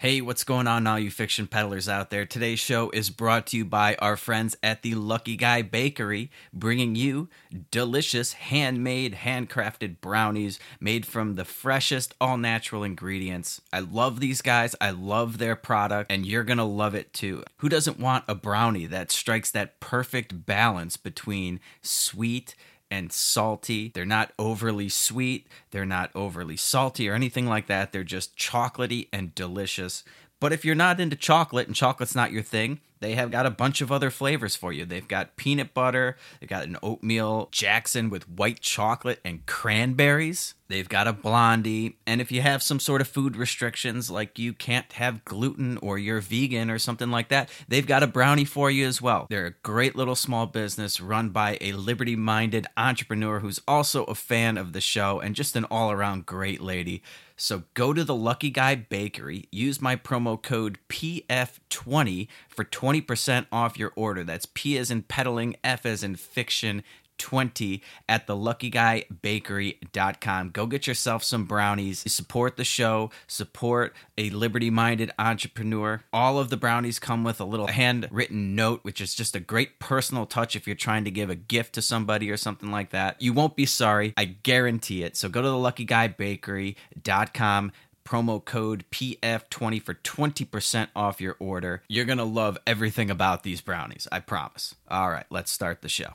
Hey, what's going on, all you fiction peddlers out there? Today's show is brought to you by our friends at the Lucky Guy Bakery, bringing you delicious handmade, handcrafted brownies made from the freshest, all natural ingredients. I love these guys, I love their product, and you're gonna love it too. Who doesn't want a brownie that strikes that perfect balance between sweet and salty. They're not overly sweet, they're not overly salty or anything like that. They're just chocolatey and delicious. But if you're not into chocolate and chocolate's not your thing, they have got a bunch of other flavors for you. They've got peanut butter, they've got an oatmeal Jackson with white chocolate and cranberries. They've got a blondie. And if you have some sort of food restrictions, like you can't have gluten or you're vegan or something like that, they've got a brownie for you as well. They're a great little small business run by a liberty minded entrepreneur who's also a fan of the show and just an all around great lady. So go to the Lucky Guy Bakery, use my promo code PF20 for 20% off your order. That's P as in peddling, F as in fiction, 20 at the luckyguybakery.com. Go get yourself some brownies. Support the show, support a liberty minded entrepreneur. All of the brownies come with a little handwritten note, which is just a great personal touch if you're trying to give a gift to somebody or something like that. You won't be sorry. I guarantee it. So go to the luckyguybakery.com promo code PF20 for 20% off your order. You're going to love everything about these brownies, I promise. All right, let's start the show.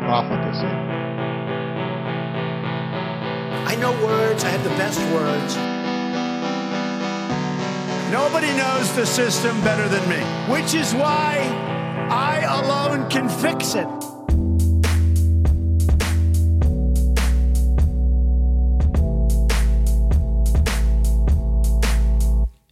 profligacy. I know words, I have the best words. Nobody knows the system better than me, which is why I alone can fix it.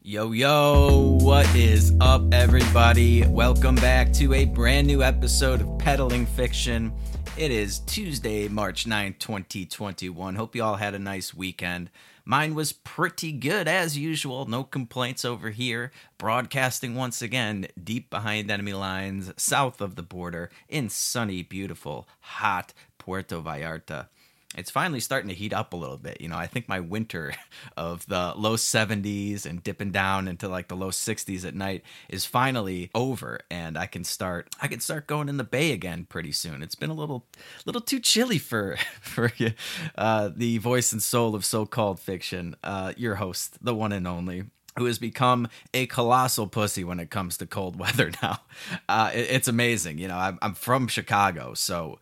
Yo, yo, what is up, everybody? Welcome back to a brand new episode of Peddling Fiction. It is Tuesday, March 9, 2021. Hope you all had a nice weekend. Mine was pretty good as usual. No complaints over here. Broadcasting once again deep behind enemy lines, south of the border, in sunny, beautiful, hot Puerto Vallarta it's finally starting to heat up a little bit. You know, I think my winter of the low 70s and dipping down into like the low 60s at night is finally over and I can start I can start going in the bay again pretty soon. It's been a little little too chilly for for uh, the voice and soul of so-called fiction. Uh, your host, the one and only who has become a colossal pussy when it comes to cold weather now. Uh, it, it's amazing. You know, I'm, I'm from Chicago, so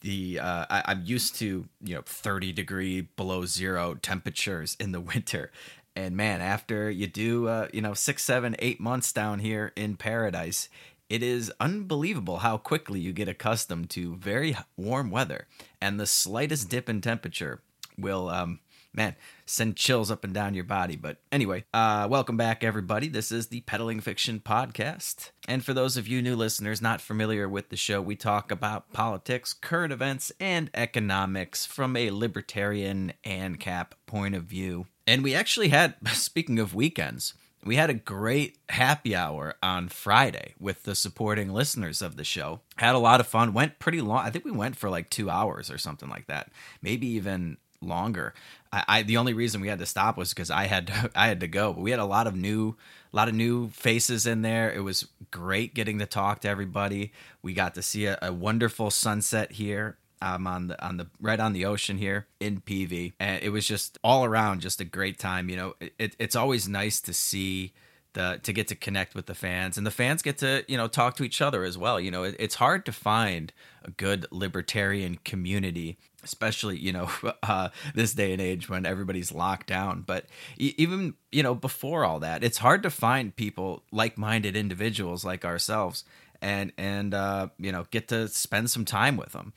the uh, I, am used to you know 30 degree below zero temperatures in the winter. And man after you do uh, you know six seven eight months down here in paradise it is unbelievable how quickly you get accustomed to very warm weather. And the slightest dip in temperature will um, man, send chills up and down your body. But anyway, uh, welcome back, everybody. This is the Peddling Fiction Podcast. And for those of you new listeners not familiar with the show, we talk about politics, current events, and economics from a libertarian and cap point of view. And we actually had, speaking of weekends, we had a great happy hour on Friday with the supporting listeners of the show. Had a lot of fun. Went pretty long. I think we went for like two hours or something like that. Maybe even longer. I, I, the only reason we had to stop was because I had to, I had to go. But we had a lot of new a lot of new faces in there. It was great getting to talk to everybody. We got to see a, a wonderful sunset here. Um, on the on the right on the ocean here in PV, and it was just all around just a great time. You know, it, it's always nice to see the to get to connect with the fans, and the fans get to you know talk to each other as well. You know, it, it's hard to find a good libertarian community especially you know uh, this day and age when everybody's locked down but even you know before all that it's hard to find people like-minded individuals like ourselves and and uh, you know get to spend some time with them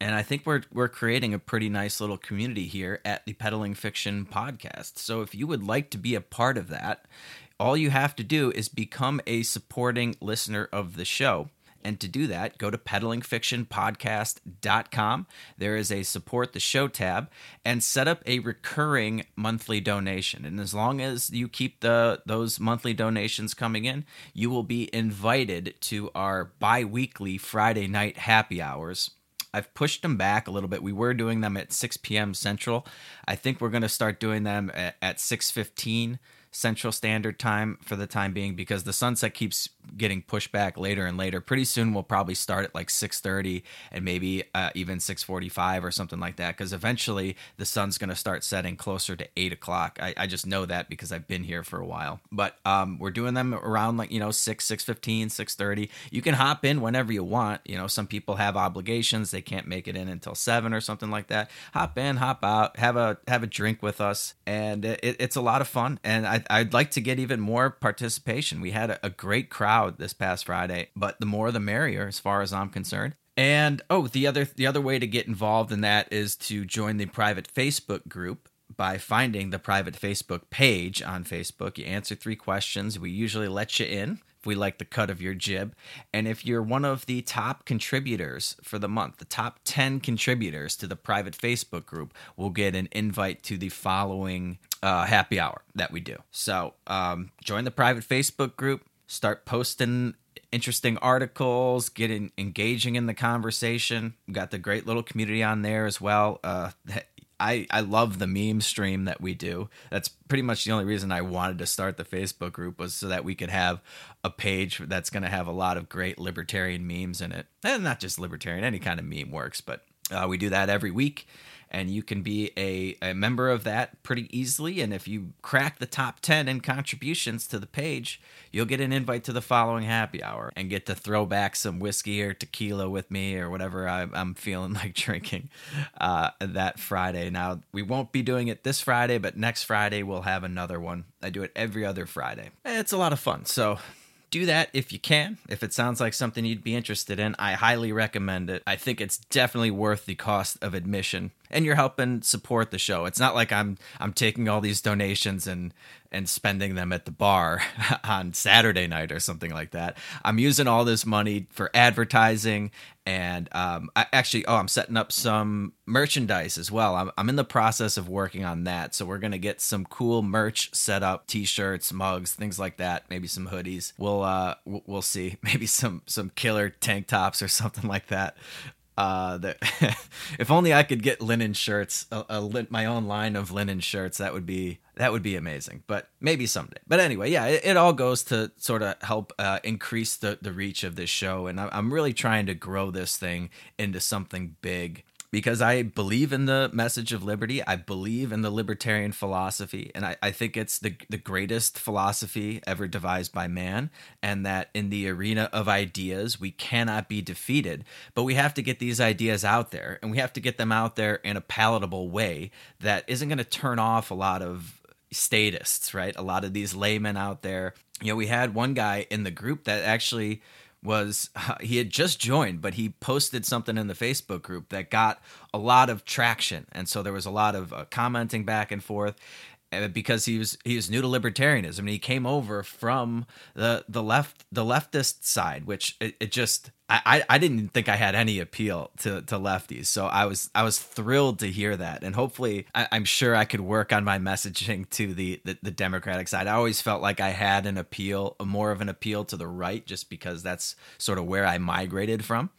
and I think we're we're creating a pretty nice little community here at the Peddling Fiction podcast. So if you would like to be a part of that, all you have to do is become a supporting listener of the show. And to do that, go to peddlingfictionpodcast.com. There is a support the show tab and set up a recurring monthly donation. And as long as you keep the those monthly donations coming in, you will be invited to our bi-weekly Friday night happy hours. I've pushed them back a little bit. We were doing them at 6 p.m. Central. I think we're going to start doing them at, at 6:15 Central Standard Time for the time being because the sunset keeps getting pushed back later and later. Pretty soon we'll probably start at like 6:30 and maybe uh, even 6:45 or something like that because eventually the sun's going to start setting closer to 8 o'clock. I, I, just know that because I've been here for a while. But um, we're doing them around like you know 6, 6:15, 6:30. You can hop in whenever you want. You know some people have obligations; they can't make it in until seven or something like that. Hop in, hop out, have a have a drink with us, and it, it's a lot of fun. And I I'd like to get even more participation. We had a, a great crowd this past Friday, but the more the merrier, as far as I'm concerned. And oh, the other the other way to get involved in that is to join the private Facebook group by finding the private Facebook page on Facebook. You answer three questions. We usually let you in if we like the cut of your jib. And if you're one of the top contributors for the month, the top 10 contributors to the private Facebook group will get an invite to the following uh, happy hour that we do. So um, join the private Facebook group, start posting interesting articles, getting engaging in the conversation. We've got the great little community on there as well. Uh, I, I love the meme stream that we do. That's pretty much the only reason I wanted to start the Facebook group was so that we could have a page that's going to have a lot of great libertarian memes in it. And not just libertarian, any kind of meme works, but uh, we do that every week and you can be a, a member of that pretty easily. And if you crack the top 10 in contributions to the page, you'll get an invite to the following happy hour and get to throw back some whiskey or tequila with me or whatever I, am feeling like drinking uh, that Friday. Now, we won't be doing it this Friday, but next Friday we'll have another one. I do it every other Friday. It's a lot of fun. So do that if you can. If it sounds like something you'd be interested in, I highly recommend it. I think it's definitely worth the cost of admission and you're helping support the show. It's not like I'm I'm taking all these donations and and spending them at the bar on Saturday night or something like that. I'm using all this money for advertising and um, I actually oh I'm setting up some merchandise as well. I'm I'm in the process of working on that. So we're going to get some cool merch set up, t-shirts, mugs, things like that, maybe some hoodies. We'll uh we'll see. Maybe some some killer tank tops or something like that uh that if only i could get linen shirts a, a, my own line of linen shirts that would be that would be amazing but maybe someday. But anyway yeah it, it all goes to sort of help uh, increase the the reach of this show and i'm really trying to grow this thing into something big because I believe in the message of liberty. I believe in the libertarian philosophy. And I, I, think it's the, the greatest philosophy ever devised by man. And that in the arena of ideas, we cannot be defeated. But we have to get these ideas out there. And we have to get them out there in a palatable way that isn't going to turn off a lot of statists, right? A lot of these laymen out there. You know, we had one guy in the group that actually was he had just joined, but he posted something in the Facebook group that got a lot of traction, and so there was a lot of uh, commenting back and forth because he was he was new to libertarianism and he came over from the the left the leftist side which it, it just I, I didn't think I had any appeal to, to lefties, so I was I was thrilled to hear that, and hopefully I, am sure I could work on my messaging to the, the, the Democratic side. I always felt like I had an appeal, more of an appeal to the right, just because that's sort of where I migrated from.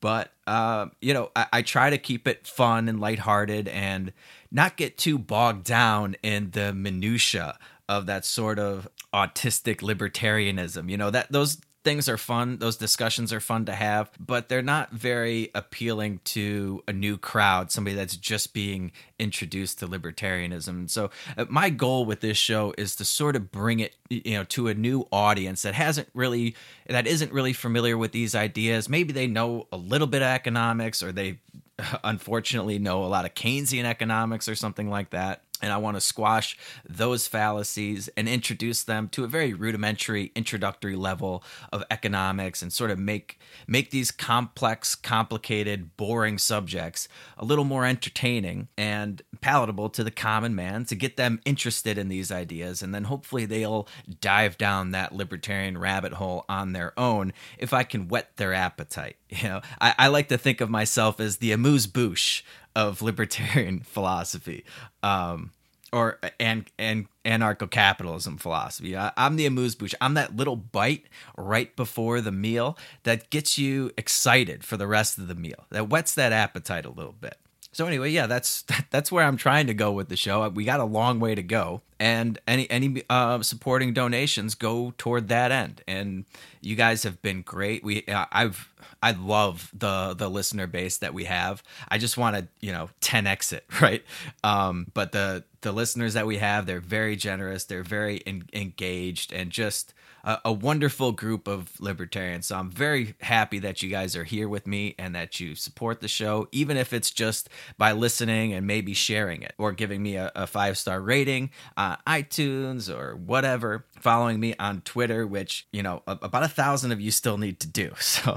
But uh, you know, I, I try to keep it fun and lighthearted, and not get too bogged down in the minutia of that sort of autistic libertarianism. You know that those things are fun. Those discussions are fun to have but they're not very appealing to a new crowd somebody that's just being introduced to libertarianism. So uh, my goal with this show is to sort of bring it you know to a new audience that hasn't really that isn't really familiar with these ideas. Maybe they know a little bit of economics or they unfortunately know a lot of Keynesian economics or something like that. And I want to squash those fallacies and introduce them to a very rudimentary introductory level of economics and sort of make make these complex, complicated, boring subjects a little more entertaining and palatable to the common man to get them interested in these ideas and then hopefully they'll dive down that libertarian rabbit hole on their own if i can whet their appetite you know? I, I like to think of myself as the amuse bouche of libertarian philosophy um, or and and anarcho-capitalism philosophy. I, am the amuse bouche. I'm that little bite right before the meal that gets you excited for the rest of the meal. That whets that appetite a little bit. So anyway, yeah, that's that's where I'm trying to go with the show. We got a long way to go, and any any uh, supporting donations go toward that end. And you guys have been great. We uh, I've I love the the listener base that we have. I just want to you know 10x it right. Um, but the the listeners that we have, they're very generous. They're very engaged and just a, a, wonderful group of libertarians. So I'm very happy that you guys are here with me and that you support the show, even if it's just by listening and maybe sharing it or giving me a, a five star rating on iTunes or whatever. Following me on Twitter, which you know about a thousand of you still need to do. So.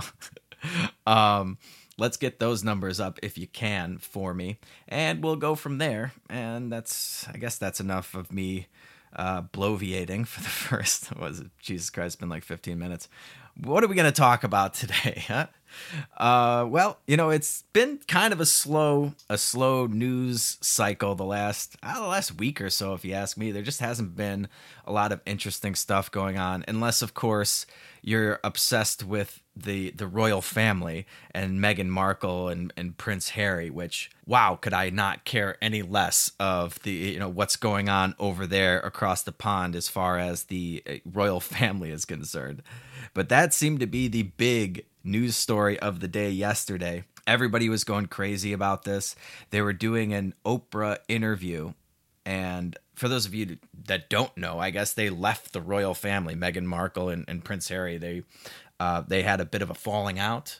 um let's get those numbers up if you can for me and we'll go from there and that's i guess that's enough of me uh, bloviating for the first was jesus christ it's been like 15 minutes what are we going to talk about today huh uh, well you know it's been kind of a slow a slow news cycle the last uh, the last week or so if you ask me there just hasn't been a lot of interesting stuff going on unless of course you're obsessed with the the royal family and Meghan Markle and, and Prince Harry, which wow, could I not care any less of the you know what's going on over there across the pond as far as the uh, royal family is concerned. But that seemed to be the big news story of the day yesterday. Everybody was going crazy about this. They were doing an Oprah interview and for those of you that don't know, I guess they left the royal family, Meghan Markle and, and Prince Harry. They uh, they had a bit of a falling out,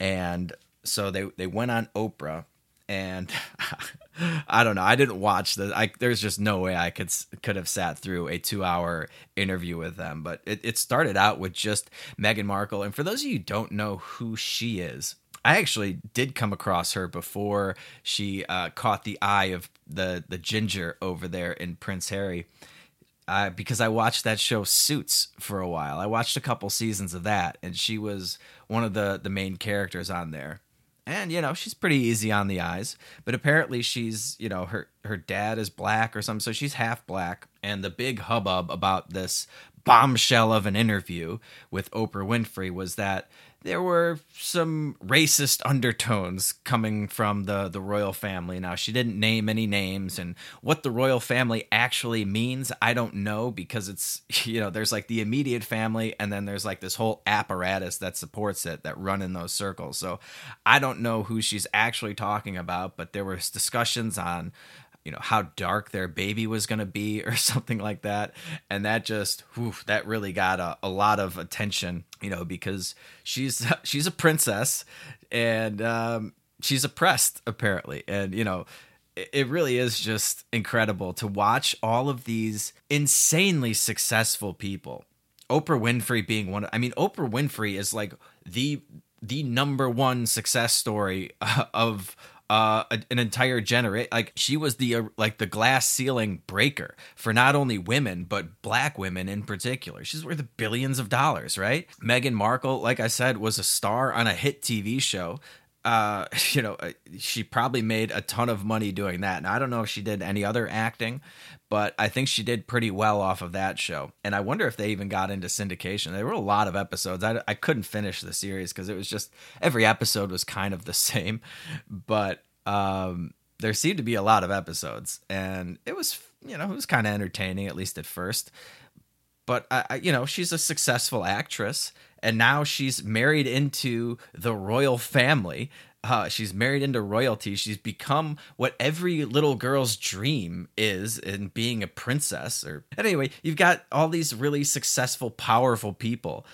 and so they they went on Oprah, and I don't know. I didn't watch the. I, there's just no way I could could have sat through a two hour interview with them. But it, it started out with just Meghan Markle, and for those of you who don't know who she is, I actually did come across her before she uh, caught the eye of the the ginger over there in Prince Harry. Uh, because I watched that show Suits for a while. I watched a couple seasons of that, and she was one of the the main characters on there. And you know she's pretty easy on the eyes, but apparently she's you know her her dad is black or something, so she's half black. And the big hubbub about this bombshell of an interview with Oprah Winfrey was that there were some racist undertones coming from the the royal family. Now she didn't name any names and what the royal family actually means, I don't know because it's you know, there's like the immediate family and then there's like this whole apparatus that supports it that run in those circles. So I don't know who she's actually talking about, but there was discussions on you know how dark their baby was going to be or something like that. And that just whew, that really got a, a lot of attention you know because she's she's a princess and um, she's oppressed apparently. And you know it really is just incredible to watch all of these insanely successful people. Oprah winfrey being one of, i mean oprah winfrey is like the the number one success story of uh, an entire generation. Like she was the uh, like the glass ceiling breaker for not only women but black women in particular. She's worth billions of dollars, right? Meghan Markle, like I said, was a star on a hit TV show. Uh, you know, uh, she probably made a ton of money doing that. Now I don't know if she did any other acting, but I think she did pretty well off of that show. And I wonder if they even got into syndication. There were a lot of episodes. I, I couldn't finish the series because it was just every episode was kind of the same. But um, there seemed to be a lot of episodes, and it was you know it was kind of entertaining at least at first. But I, I, you know, she's a successful actress, and now she's married into the royal family. Uh, she's married into royalty. She's become what every little girl's dream is in being a princess. Or anyway, you've got all these really successful, powerful people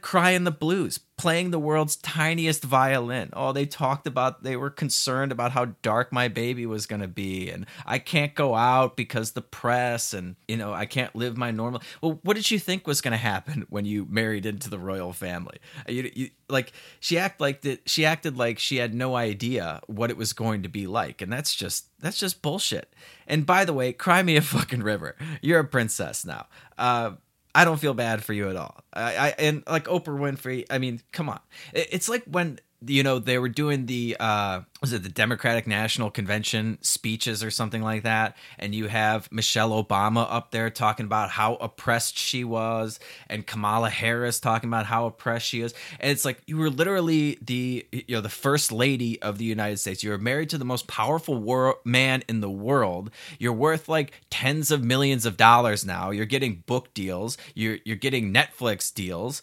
crying the blues, playing the world's tiniest violin. Oh, they talked about they were concerned about how dark my baby was going to be and I can't go out because the press and you know, I can't live my normal. Well, what did you think was going to happen when you married into the royal family? You, you like she acted like that she acted like she had no idea what it was going to be like and that's just that's just bullshit. And by the way, cry me a fucking river. You're a princess now. Uh I don't feel bad for you at all. I, I and like Oprah Winfrey. I mean, come on. It, it's like when you know they were doing the uh was it the democratic national convention speeches or something like that? And you have michelle obama up there talking about how oppressed she was and kamala harris talking about how oppressed she is. And it's like you were literally the you know the first lady of the united states. You were married to the most powerful wor- man in the world. You're worth like tens of millions of dollars now. You're getting book deals. You're you're getting netflix deals.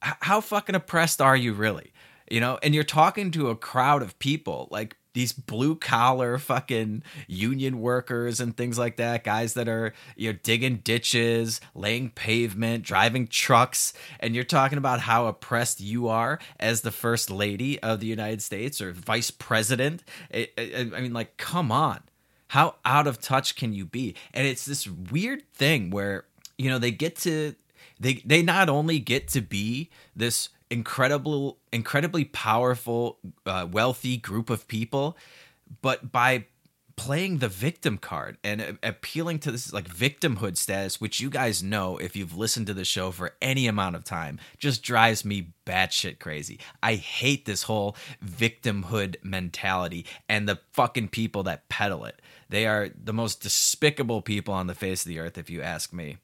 How fucking oppressed are you really you know and you're talking to a crowd of people like these blue collar fucking union workers and things like that guys that are you know digging ditches laying pavement driving trucks and you're talking about how oppressed you are as the first lady of the united states or vice president. I, I, I mean like come on. How out of touch can you be? And it's this weird thing where you know they get to they they not only get to be this incredible incredibly powerful uh, wealthy group of people but by playing the victim card and appealing to this like victimhood status which you guys know if you've listened to the show for any amount of time just drives me batshit crazy. I hate this whole victimhood mentality and the fucking people that peddle it. They are the most despicable people on the face of the earth if you ask me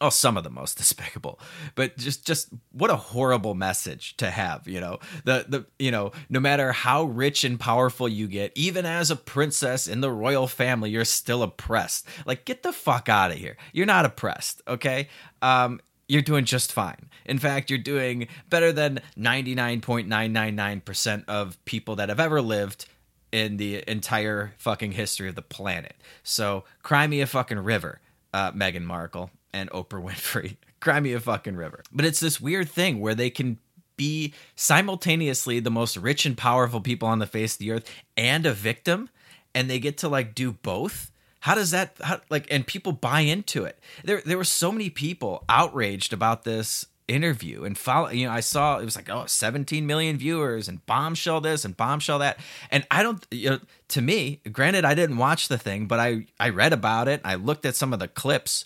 oh some of the most despicable. But just just what a horrible message to have you know? The the you know no matter how rich and powerful you get even as a princess in the royal family you're still oppressed. Like get the fuck out of here. You're not oppressed okay? Um you're doing just fine. In fact, you're doing better than 99.999% of people that have ever lived in the entire fucking history of the planet. So, cry me a fucking river, uh, Meghan Markle and Oprah Winfrey. Cry me a fucking river. But it's this weird thing where they can be simultaneously the most rich and powerful people on the face of the earth and a victim, and they get to like do both. How does that how, like? And people buy into it. There, there were so many people outraged about this interview and follow you know i saw it was like oh 17 million viewers and bombshell this and bombshell that and i don't you know to me granted i didn't watch the thing but i i read about it i looked at some of the clips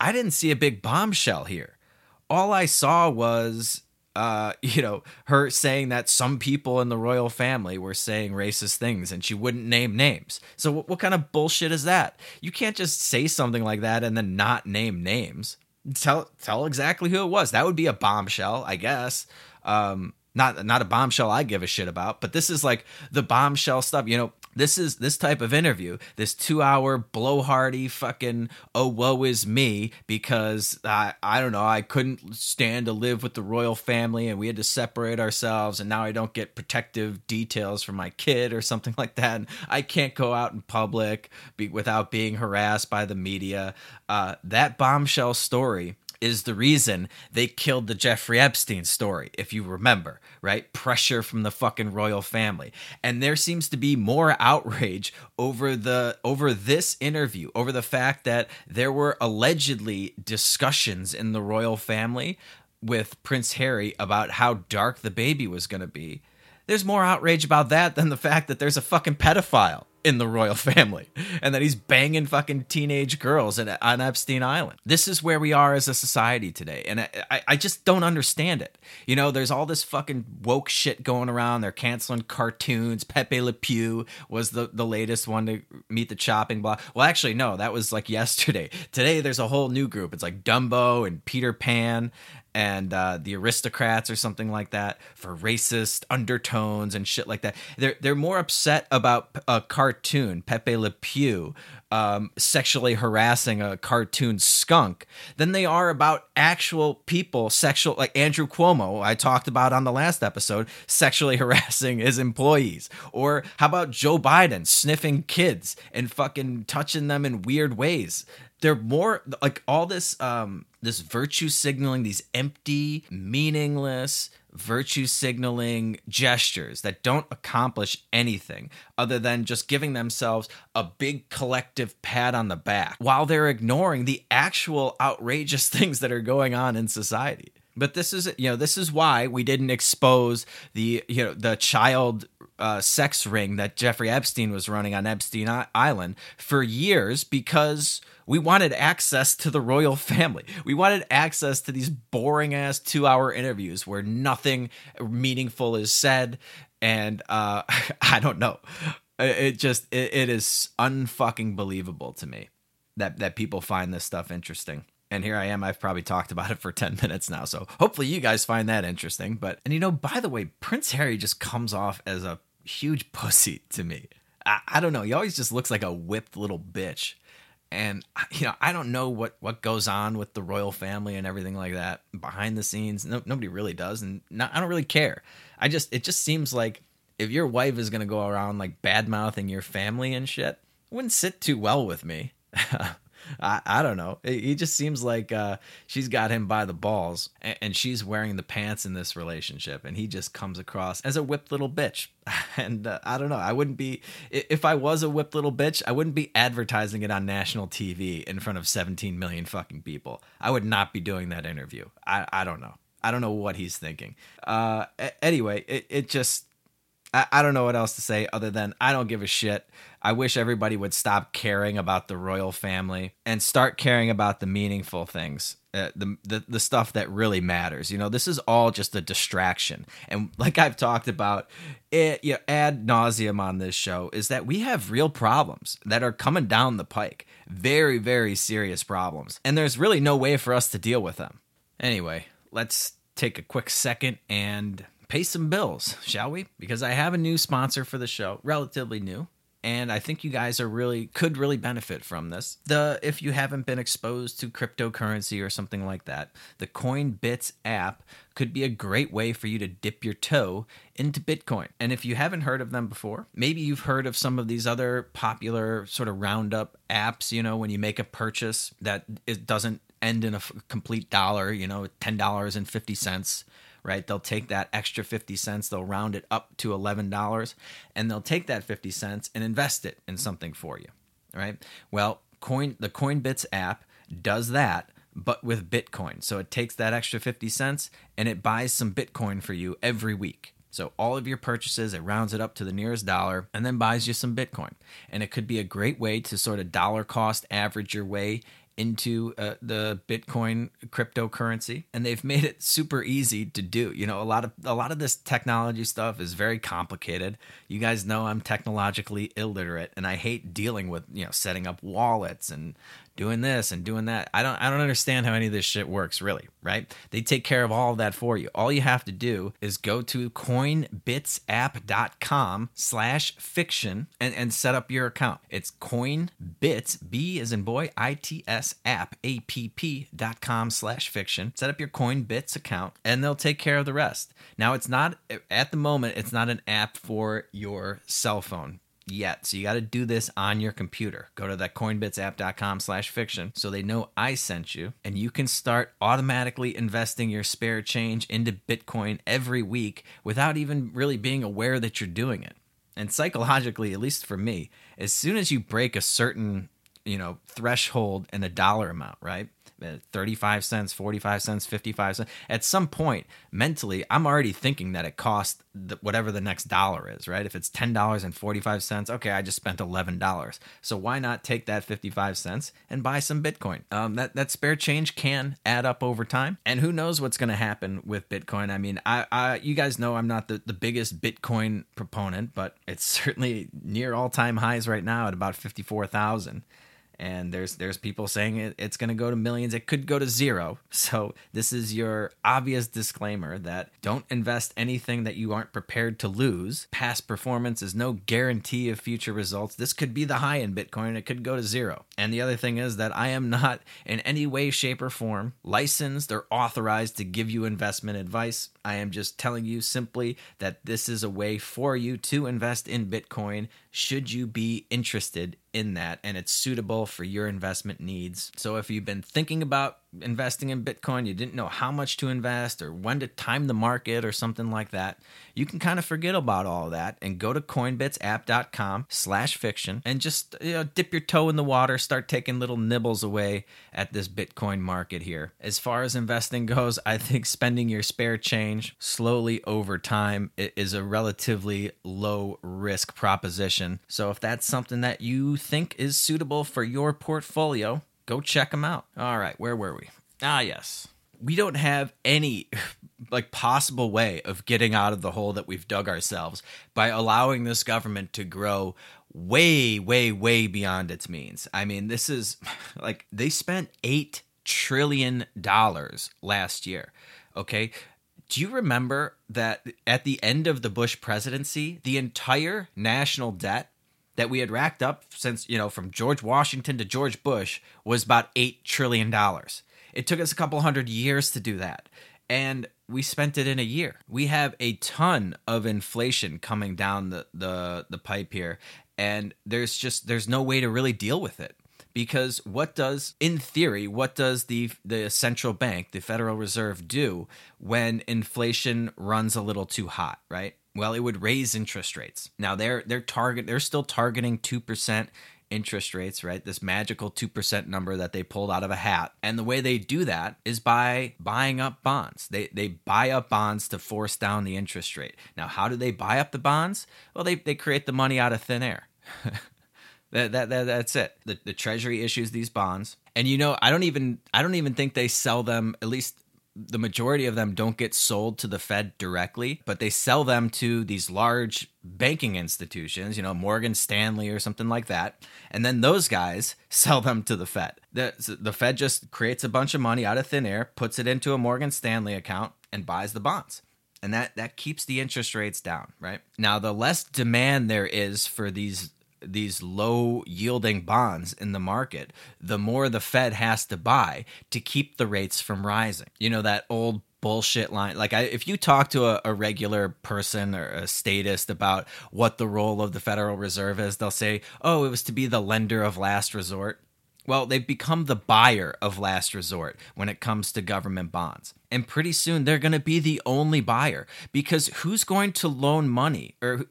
I didn't see a big bombshell here. All I saw was, uh, you know, her saying that some people in the royal family were saying racist things and she wouldn't name names. So, what, what kind of bullshit is that? You can't just say something like that and then not name names. Tell tell exactly who it was. That would be a bombshell, I guess. Um, not not a bombshell I give a shit about, but this is like the bombshell stuff. You know, this is this type of interview, this two hour blowhardy fucking oh woe is me because I I don't know I couldn't stand to live with the royal family and we had to separate ourselves and now I don't get protective details from my kid or something like that. And I can't go out in public be, without being harassed by the media. Uh, that bombshell story is the reason they killed the Jeffrey Epstein story, if you remember, right? Pressure from the fucking royal family. And there seems to be more outrage over the over this interview, over the fact that there were allegedly discussions in the royal family with Prince Harry about how dark the baby was going to be. There's more outrage about that than the fact that there's a fucking pedophile in the royal family and that he's banging fucking teenage girls at, on Epstein Island. This is where we are as a society today. And I, I just don't understand it. You know, there's all this fucking woke shit going around. They're canceling cartoons. Pepe Le Pew was the, the latest one to meet the chopping block. Well, actually, no, that was like yesterday. Today, there's a whole new group. It's like Dumbo and Peter Pan and uh, the Aristocats or something like that for racist undertones and shit like that. They're they're more upset about a cartoon Pepe Le Pew um, sexually harassing a cartoon skunk than they are about actual people sexual like Andrew Cuomo I talked about on the last episode sexually harassing his employees or how about Joe Biden sniffing kids and fucking touching them in weird ways they're more like all this um this virtue signaling these empty meaningless virtue signaling gestures that don't accomplish anything other than just giving themselves a big collective pat on the back while they're ignoring the actual outrageous things that are going on in society. But this is you know this is why we didn't expose the you know the child uh, sex ring that Jeffrey Epstein was running on Epstein Island for years because we wanted access to the royal family. We wanted access to these boring ass two hour interviews where nothing meaningful is said. And uh, I don't know. It just, it, it is unfucking believable to me that, that people find this stuff interesting. And here I am. I've probably talked about it for 10 minutes now. So hopefully you guys find that interesting. But, and you know, by the way, Prince Harry just comes off as a huge pussy to me. I, I don't know. He always just looks like a whipped little bitch. And you know, I don't know what what goes on with the royal family and everything like that behind the scenes. No, nobody really does, and not, I don't really care. I just it just seems like if your wife is gonna go around like bad mouthing your family and shit, it wouldn't sit too well with me. I, I don't know. He just seems like uh, she's got him by the balls, and, and, she's wearing the pants in this relationship, and he just comes across as a whipped little bitch. And uh, I don't know. I wouldn't be if I was a whipped little bitch. I wouldn't be advertising it on national TV in front of 17 million fucking people. I would not be doing that interview. I I don't know. I don't know what he's thinking. Uh, anyway, it, it just I, I don't know what else to say other than I don't give a shit. I wish everybody would stop caring about the royal family and start caring about the meaningful things, uh, the, the the stuff that really matters. You know, this is all just a distraction, and like I've talked about, it you know, ad nauseum on this show is that we have real problems that are coming down the pike, very very serious problems, and there's really no way for us to deal with them. Anyway, let's take a quick second and pay some bills, shall we? Because I have a new sponsor for the show, relatively new and I think you guys are really could really benefit from this. The if you haven't been exposed to cryptocurrency or something like that, the Coinbits app could be a great way for you to dip your toe into Bitcoin. And if you haven't heard of them before, maybe you've heard of some of these other popular sort of roundup apps, you know, when you make a purchase that it doesn't end in a complete dollar, you know, $10.50 right? They'll take that extra 50 cents, they'll round it up to $11, and they'll take that 50 cents and invest it in something for you, right? Well, Coin the Coinbits app does that but with Bitcoin. So it takes that extra 50 cents and it buys some Bitcoin for you every week. So all of your purchases, it rounds it up to the nearest dollar and then buys you some Bitcoin. And it could be a great way to sort of dollar cost average your way into uh, the Bitcoin cryptocurrency, and they've made it super easy to do. You know, a lot of a lot of this technology stuff is very complicated. You guys know I'm technologically illiterate, and I hate dealing with you know setting up wallets and doing this and doing that. I don't I don't understand how any of this shit works really, right? They take care of all of that for you. All you have to do is go to coinbitsapp.com slash fiction and, and set up your account. It's coinbits, B as in boy, I-T-S app, A-P-P dot com slash fiction. Set up your Coinbits account and they'll take care of the rest. Now it's not, at the moment, it's not an app for your cell phone yet. So you got to do this on your computer. Go to that coinbitsapp.com slash fiction so they know I sent you and you can start automatically investing your spare change into Bitcoin every week without even really being aware that you're doing it. And psychologically, at least for me, as soon as you break a certain, you know, threshold in a dollar amount, right? 35 cents, 45 cents, 55 cents. At some point, mentally, I'm already thinking that it costs whatever the next dollar is, right? If it's $10.45, okay, I just spent $11. So why not take that 55 cents and buy some Bitcoin? Um, that, that spare change can add up over time. And who knows what's going to happen with Bitcoin? I mean, I, I you guys know I'm not the, the biggest Bitcoin proponent, but it's certainly near all time highs right now at about 54,000 and there's there's people saying it, it's going to go to millions. It could go to zero. So this is your obvious disclaimer that don't invest anything that you aren't prepared to lose. Past performance is no guarantee of future results. This could be the high in bitcoin. It could go to zero. And the other thing is that i am not in any way shape or form licensed or authorized to give you investment advice i am just telling you simply that this is a way for you to invest in bitcoin should you be interested in that and it's suitable for your investment needs. So if you've been thinking about investing in Bitcoin, you didn't know how much to invest or when to time the market or something like that, you can kind of forget about all that and go to coinbitsapp.com slash fiction and just you know, dip your toe in the water, start taking little nibbles away at this Bitcoin market here. As far as investing goes, I think spending your spare change slowly over time is a relatively low risk proposition. So if that's something that you think is suitable for your portfolio, go check them out. All right, where were we? Ah, yes. We don't have any like possible way of getting out of the hole that we've dug ourselves by allowing this government to grow way way way beyond its means. I mean, this is like they spent 8 trillion dollars last year. Okay? Do you remember that at the end of the Bush presidency, the entire national debt that we had racked up since, you know, from George Washington to George Bush was about $8 trillion. It took us a couple hundred years to do that. And we spent it in a year. We have a ton of inflation coming down the, the, the pipe here. And there's just there's no way to really deal with it because what does in theory what does the the central bank the federal reserve do when inflation runs a little too hot right well, it would raise interest rates. Now they're they're target they're still targeting two percent interest rates, right? This magical 2% number that they pulled out of a hat. And the way they do that is by buying up bonds. They they buy up bonds to force down the interest rate. Now, how do they buy up the bonds? Well, they they create the money out of thin air. that, that, that that's it. The the treasury issues these bonds. And you know, I don't even I don't even think they sell them at least the majority of them don't get sold to the Fed directly, but they sell them to these large banking institutions, you know, Morgan Stanley or something like that. And then those guys sell them to the Fed. The, the Fed just creates a bunch of money out of thin air, puts it into a Morgan Stanley account, and buys the bonds. And that, that keeps the interest rates down, right? Now, the less demand there is for these these low yielding bonds in the market, the more the Fed has to buy to keep the rates from rising. You know, that old bullshit line. Like, I, if you talk to a, a, regular person or a statist about what the role of the Federal Reserve is, they'll say, oh, it was to be the lender of last resort. Well, they've become the buyer of last resort when it comes to government bonds. And pretty soon they're going to be the only buyer because who's going to loan money or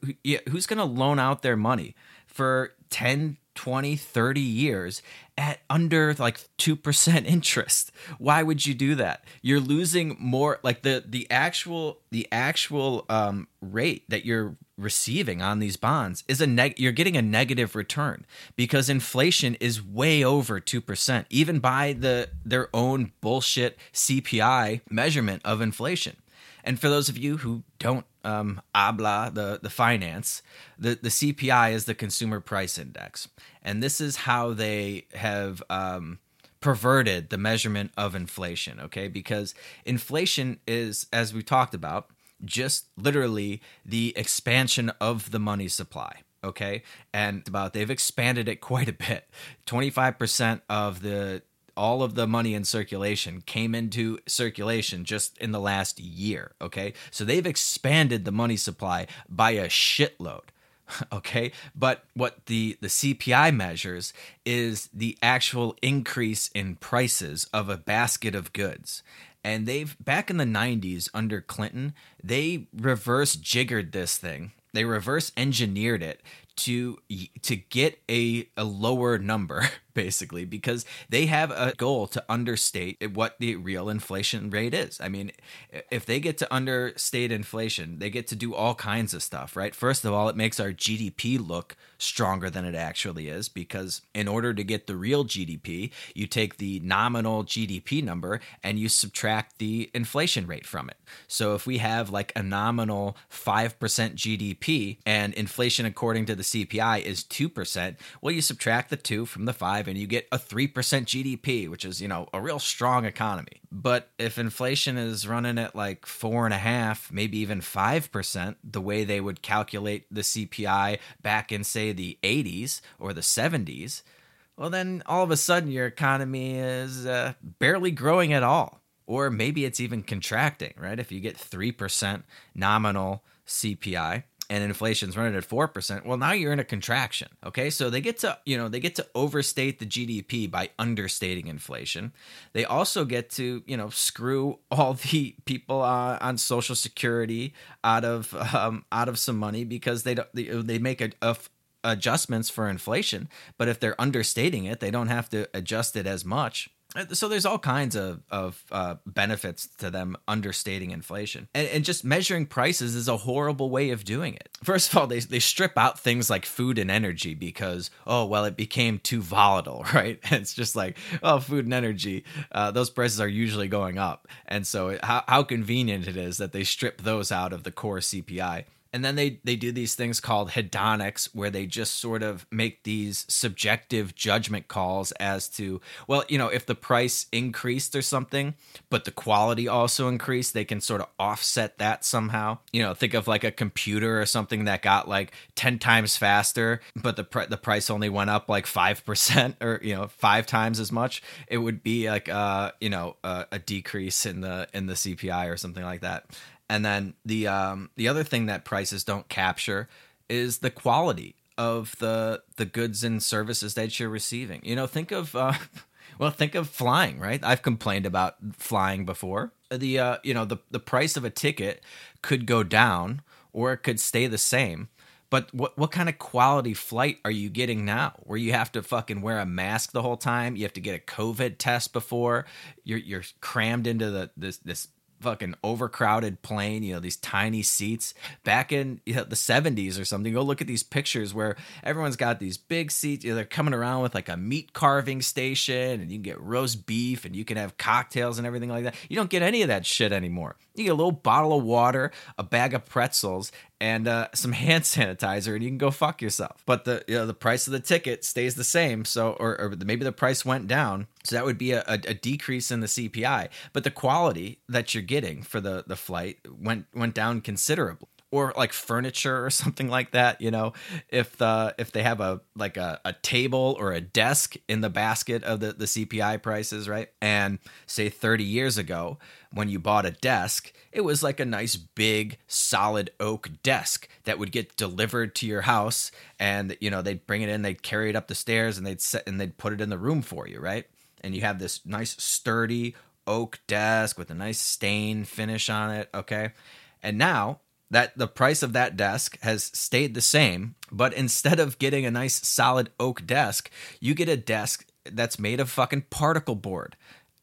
who's going to loan out their money for 10, 20, 30 years at under like 2% interest. Why would you do that? You're losing more like the the actual the actual um rate that you're receiving on these bonds is a neg you're getting a negative return because inflation is way over 2% even by the their own bullshit CPI measurement of inflation. And for those of you who don't um, habla the, the finance, the, the CPI is the consumer price index. And this is how they have um, perverted the measurement of inflation, okay? Because inflation is, as we talked about, just literally the expansion of the money supply okay and about they've expanded it quite a bit 25% of the all of the money in circulation came into circulation just in the last year. Okay. So they've expanded the money supply by a shitload. Okay. But what the, the CPI measures is the actual increase in prices of a basket of goods. And they've, back in the 90s under Clinton, they reverse jiggered this thing they reverse engineered it to to get a, a lower number basically because they have a goal to understate what the real inflation rate is. I mean, if they get to understate inflation, they get to do all kinds of stuff, right? First of all, it makes our GDP look stronger than it actually is because in order to get the real GDP, you take the nominal GDP number and you subtract the inflation rate from it. So if we have like a nominal 5% GDP and inflation according to the CPI is 2%, well, you subtract the 2 from the 5 and you get a 3% GDP, which is, you know, a real strong economy. But if inflation is running at like four and a half, maybe even 5%, the way they would calculate the CPI back in, say, the 80s or the 70s, well, then all of a sudden your economy is uh, barely growing at all. Or maybe it's even contracting, right? If you get 3% nominal CPI and inflation's running at 4%, well now you're in a contraction. Okay? So they get to, you know, they get to overstate the GDP by understating inflation. They also get to, you know, screw all the people uh, on social security out of um, out of some money because they don't they, they make a, adjustments for inflation, but if they're understating it, they don't have to adjust it as much. Uh, so there's all kinds of of uh, benefits to them understating inflation, and, and just measuring prices is a horrible way of doing it. First of all, they they strip out things like food and energy because oh well, it became too volatile, right? And it's just like oh, food and energy, uh, those prices are usually going up, and so how how convenient it is that they strip those out of the core CPI and then they they do these things called hedonics where they just sort of make these subjective judgment calls as to well you know if the price increased or something but the quality also increased they can sort of offset that somehow. You know think of like a computer or something that got like 10 times faster but the pr- the price only went up like 5% or you know 5 times as much. It would be like uh you know uh, a decrease in the in the CPI or something like that and then the um, the other thing that prices don't capture is the quality of the the goods and services that you're receiving. You know, think of uh, well, think of flying, right? I've complained about flying before. The uh, you know the the price of a ticket could go down or it could stay the same. But what what kind of quality flight are you getting now? Where you have to fucking wear a mask the whole time, you have to get a COVID test before you're you're crammed into the this this fucking overcrowded plane, you know, these tiny seats. Back in you know, the 70s or something, go look at these pictures where everyone's got these big seats. You know, they're coming around with like a meat carving station and you can get roast beef and you can have cocktails and everything like that. You don't get any of that shit anymore. You get a little bottle of water, a bag of pretzels, and uh, some hand sanitizer, and you can go fuck yourself. But the you know, the price of the ticket stays the same. So, or, or maybe the price went down. So that would be a, a, a, decrease in the CPI. But the quality that you're getting for the the flight went went down considerably or like furniture or something like that you know if the if they have a like a, a table or a desk in the basket of the, the cpi prices right? And say 30 years ago when you bought a desk it was like a nice big solid oak desk that would get delivered to your house and you know they'd bring it in they'd carry it up the stairs and they'd set and they'd put it in the room for you right? And you have this nice sturdy oak desk with a nice stain finish on it okay? And now that the price of that desk has stayed the same, but instead of getting a nice solid oak desk, you get a desk that's made of fucking particle board.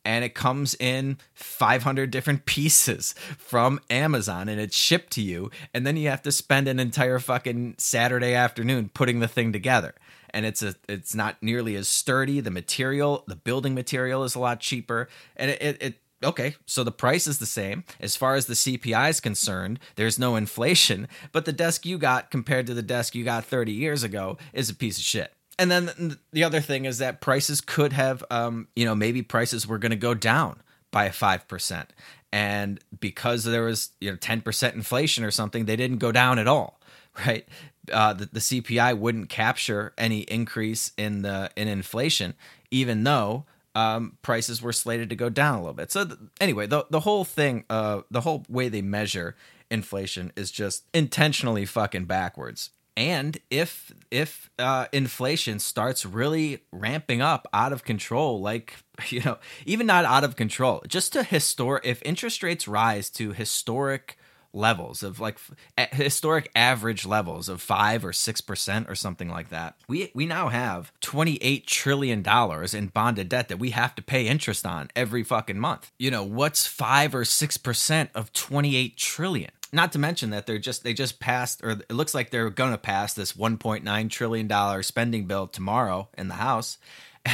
And it comes in 500 different pieces from Amazon and it's shipped to you. And then you have to spend an entire fucking Saturday afternoon putting the thing together and it's a it's not nearly as sturdy. The material, the building material, is a lot cheaper, and it, it, it okay, so the price is the same. As far as the CPI is concerned, there's no inflation, but the desk you got compared to the desk you got 30 years ago is a piece of shit. And then the other thing is that prices could have, um, you know, maybe prices were going to go down by 5%. And because there was, you know, 10% inflation or something, they didn't go down at all, right? Uh, the, the CPI wouldn't capture any increase in the in inflation, even though um, prices were slated to go down a little bit. So th- anyway, the the whole thing, uh, the whole way they measure inflation is just intentionally fucking backwards. And if if uh, inflation starts really ramping up out of control, like you know, even not out of control, just to historic, if interest rates rise to historic levels of like historic average levels of 5 or 6% or something like that. We we now have 28 trillion dollars in bonded debt that we have to pay interest on every fucking month. You know, what's 5 or 6% of 28 trillion? Not to mention that they're just they just passed or it looks like they're going to pass this 1.9 trillion dollar spending bill tomorrow in the House.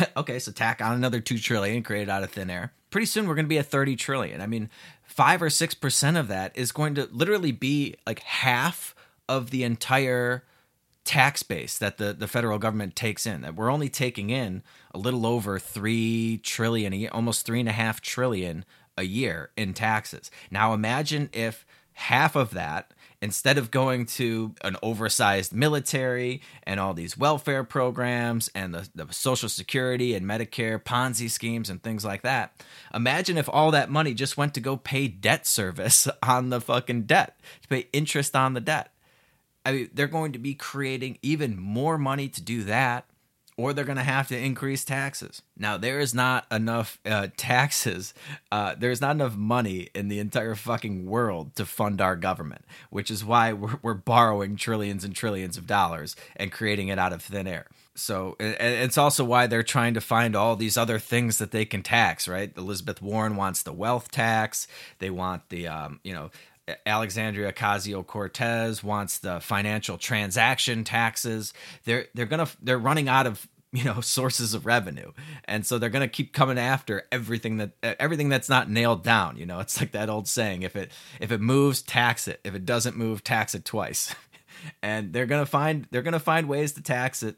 okay, so tack on another 2 trillion created out of thin air. Pretty soon we're going to be at 30 trillion. I mean, five or six percent of that is going to literally be like half of the entire tax base that the, the federal government takes in that we're only taking in a little over three trillion almost three and a half trillion a year in taxes. Now imagine if half of that instead of going to an oversized military and all these welfare programs and the, the, social security and medicare ponzi schemes and things like that imagine if all that money just went to go pay debt service on the fucking debt to pay interest on the debt. I mean, they're going to be creating even more money to do that or they're going to have to increase taxes. Now, there is not enough uh, taxes, uh, there's not enough money in the entire fucking world to fund our government, which is why we're, we're borrowing trillions and trillions of dollars and creating it out of thin air. So it's also why they're trying to find all these other things that they can tax, right? Elizabeth Warren wants the wealth tax. They want the, um, you know, Alexandria Ocasio Cortez wants the financial transaction taxes. They're they're gonna they're running out of you know sources of revenue, and so they're gonna keep coming after everything that everything that's not nailed down. You know, it's like that old saying: if it if it moves, tax it. If it doesn't move, tax it twice. and they're gonna find they're gonna find ways to tax it.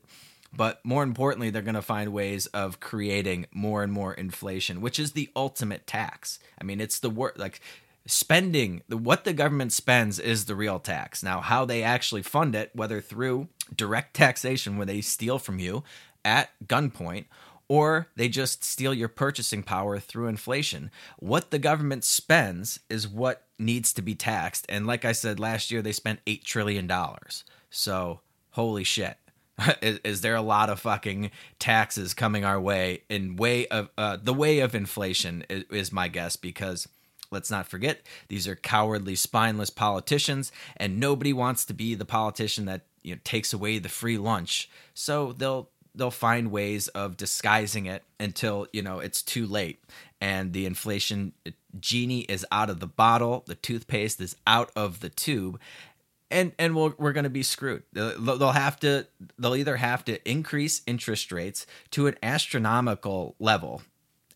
But more importantly, they're going to find ways of creating more and more inflation, which is the ultimate tax. I mean, it's the word like spending what the government spends is the real tax. Now how they actually fund it whether through direct taxation where they steal from you at gunpoint or they just steal your purchasing power through inflation. What the government spends is what needs to be taxed. And like i said last year they spent 8 trillion dollars. So holy shit. Is, is, there a lot of fucking taxes coming our way in way of uh, the way of inflation is, is my guess because Let's not forget, these are cowardly, spineless politicians, and nobody wants to be the politician that you know, takes away the free lunch. So they'll they'll find ways of disguising it until you know it's too late, and the inflation uh, genie is out of the bottle, the toothpaste is out of the tube, and and we we are going to be screwed. They'll have to they'll either have to increase interest rates to an astronomical level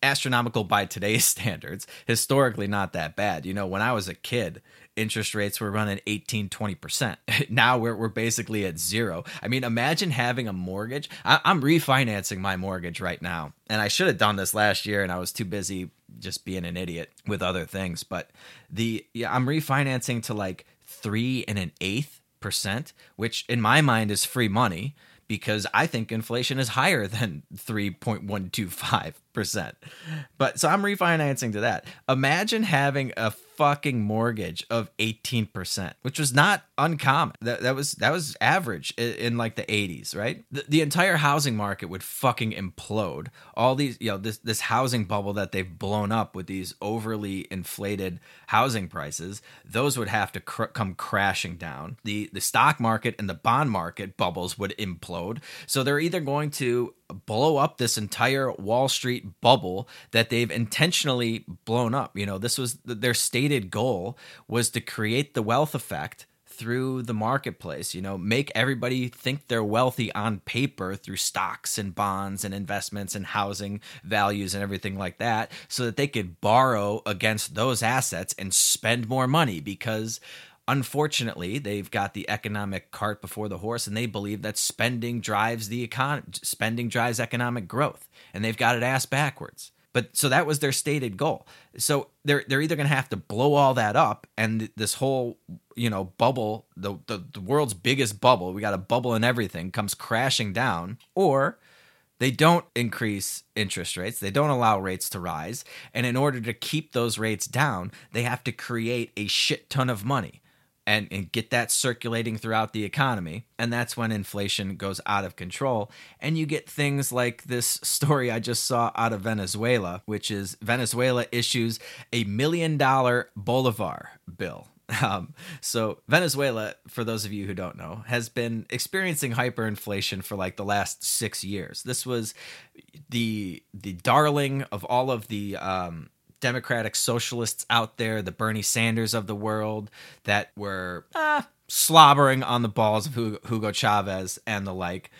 astronomical by today's standards, historically not that bad. You know, when I was a kid, interest rates were running 18, 20%. now we're, we're basically at zero. I mean, imagine having a mortgage. I, I'm refinancing my mortgage right now. And I should have done this last year, and I was too busy just being an idiot with other things. But the yeah, I'm refinancing to like three and an eighth percent, which in my mind is free money because I think inflation is higher than 3.125%. But so I'm refinancing to that. Imagine having a fucking mortgage of 18%, which was not uncommon. That, that was that was average in, in like the 80s, right? The, the, entire housing market would fucking implode. All these, you know, this this housing bubble that they've blown up with these overly inflated housing prices, those would have to cr- come crashing down. The the stock market and the bond market bubbles would implode. So they're either going to blow up this entire Wall Street bubble that they've intentionally blown up. You know, this was their stated goal was to create the wealth effect through the marketplace, you know, make everybody think they're wealthy on paper through stocks and bonds and investments and housing values and everything like that so that they could borrow against those assets and spend more money because Unfortunately, they've got the economic cart before the horse, and they believe that spending drives the economy. Spending drives economic growth, and they've got it ass backwards. But so that was their stated goal. So they're they're either going to have to blow all that up, and this whole you know bubble, the, the the world's biggest bubble, we got a bubble and everything, comes crashing down, or they don't increase interest rates. They don't allow rates to rise. And in order to keep those rates down, they have to create a shit ton of money and, and get that circulating throughout the economy. And that's when inflation goes out of control. And you get things like this story I just saw out of Venezuela, which is Venezuela issues a million dollar Bolivar bill. Um, so Venezuela, for those of you who don't know, has been experiencing hyperinflation for like the last six years. This was the the darling of all of the um, democratic socialists out there, the Bernie Sanders of the world, that were uh, slobbering on the balls of Hugo Chavez and the like.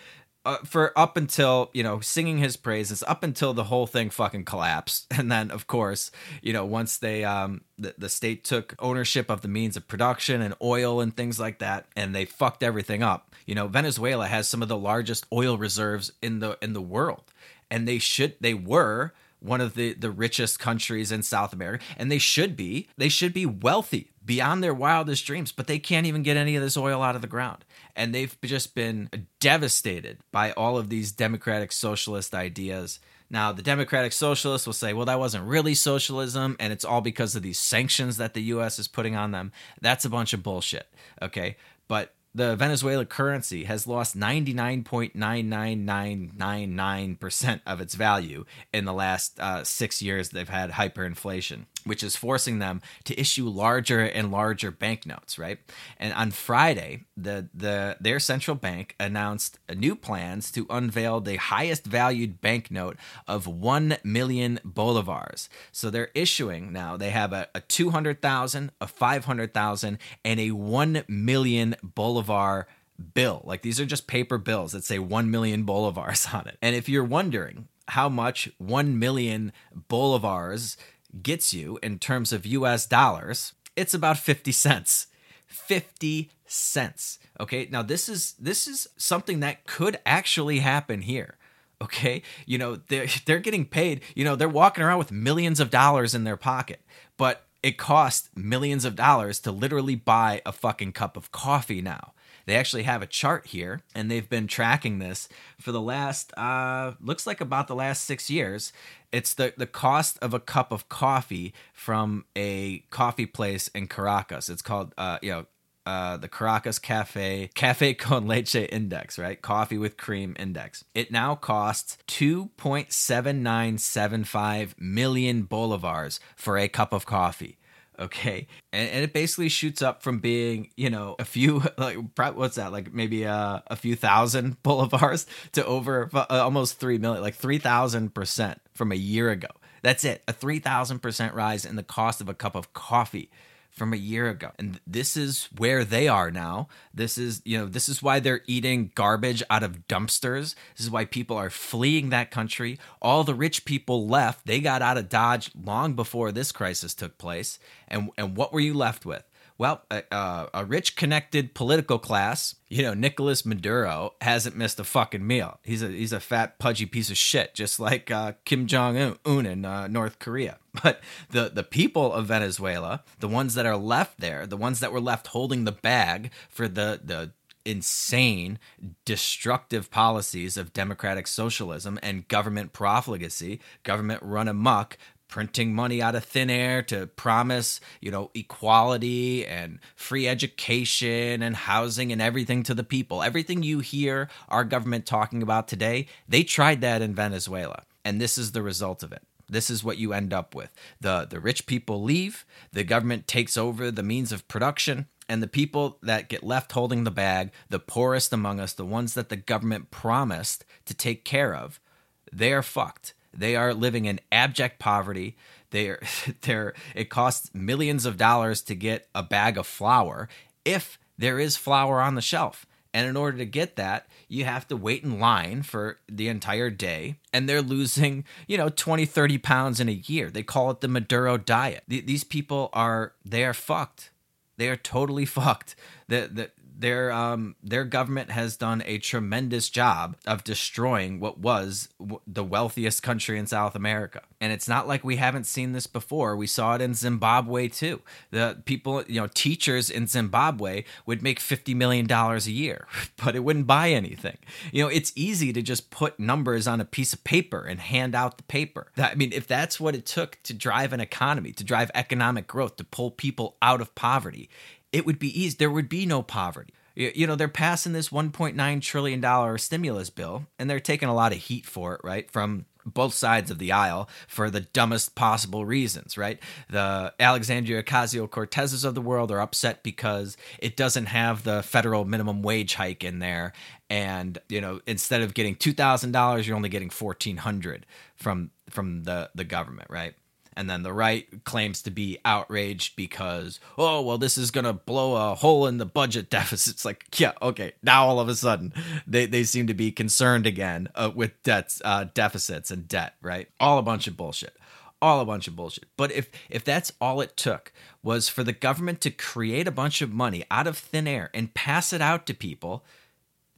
Uh, for up until you know singing his praises up until the whole thing fucking collapsed and then of course you know once they um the, the state took ownership of the means of production and oil and things like that and they fucked everything up you know venezuela has some of the largest oil reserves in the in the world and they should they were one of the the richest countries in South America and they should be. They should be wealthy beyond their wildest dreams but they can't even get any of this oil out of the ground. And they've just been devastated by all of these democratic socialist ideas. Now the democratic socialists will say well that wasn't really socialism and it's all because of these sanctions that the US is putting on them. That's a bunch of bullshit okay? But the Venezuela currency has lost 99.99999% of its value in the last uh, six years they've had hyperinflation, which is forcing them to issue larger and larger banknotes, right? And on Friday, the, the their central bank announced new plans to unveil the highest valued banknote of 1 million bolivars. So they're issuing now, they have a, a 200,000, a 500,000, and a 1 million bolivar bolivar bill. Like these are just paper bills that say 1 million bolivars on it. And if you're wondering how much 1 million bolivars gets you in terms of US dollars, it's about 50 cents. 50 cents. Okay? Now this is this is something that could actually happen here. Okay? You know, they're they're getting paid, you know, they're walking around with millions of dollars in their pocket. But it costs millions of dollars to literally buy a fucking cup of coffee now. They actually have a chart here, and they've been tracking this for the last, uh, looks like about the last six years. It's the, the cost of a cup of coffee from a coffee place in Caracas. It's called, uh, you know, uh, the Caracas Cafe Cafe con Leche Index, right? Coffee with cream index. It now costs 2.7975 million bolivars for a cup of coffee. Okay. And, and it basically shoots up from being, you know, a few, like, what's that? Like maybe uh, a few thousand bolivars to over uh, almost 3 million, like 3,000% from a year ago. That's it. A 3,000% rise in the cost of a cup of coffee from a year ago. And this is where they are now. This is, you know, this is why they're eating garbage out of dumpsters. This is why people are fleeing that country. All the rich people left. They got out of Dodge long before this crisis took place. And and what were you left with? Well, a, a, rich, connected political class, you know, Nicolas Maduro hasn't missed a fucking meal. He's a he's a fat, pudgy piece of shit, just like uh, Kim Jong Un in uh, North Korea. But the the people of Venezuela, the ones that are left there, the ones that were left holding the bag for the the insane, destructive policies of democratic socialism and government profligacy, government run amok, printing money out of thin air to promise, you know, equality and free education and housing and everything to the people. Everything you hear our government talking about today, they tried that in Venezuela. And this is the result of it. This is what you end up with. The the rich people leave, the government takes over the means of production, and the people that get left holding the bag, the poorest among us, the ones that the government promised to take care of, they are fucked they are living in abject poverty. They're, they're, it costs millions of dollars to get a bag of flour if there is flour on the shelf. And in order to get that, you have to wait in line for the entire day. And they're losing, you know, 20, 30 pounds in a year. They call it the Maduro diet. These people are, they are fucked. They are totally fucked. The, the, their um their government has done a tremendous job of destroying what was w- the wealthiest country in South America. And it's not like we haven't seen this before. We saw it in Zimbabwe too. The people, you know, teachers in Zimbabwe would make 50 million dollars a year, but it wouldn't buy anything. You know, it's easy to just put numbers on a piece of paper and hand out the paper. I mean, if that's what it took to drive an economy, to drive economic growth, to pull people out of poverty, it would be easy. There would be no poverty. You know, they're passing this $1.9 trillion stimulus bill, and they're taking a lot of heat for it, right? From both sides of the aisle for the dumbest possible reasons, right? The Alexandria Ocasio Cortezes of the world are upset because it doesn't have the federal minimum wage hike in there. And, you know, instead of getting $2,000, you're only getting 1400 from from the, the government, right? And then the right claims to be outraged because, oh, well, this is going to blow a hole in the budget deficit. It's like, yeah, okay. Now all of a sudden, they, they seem to be concerned again uh, with debts, uh, deficits and debt, right? All a bunch of bullshit. All a bunch of bullshit. But if if that's all it took was for the government to create a bunch of money out of thin air and pass it out to people,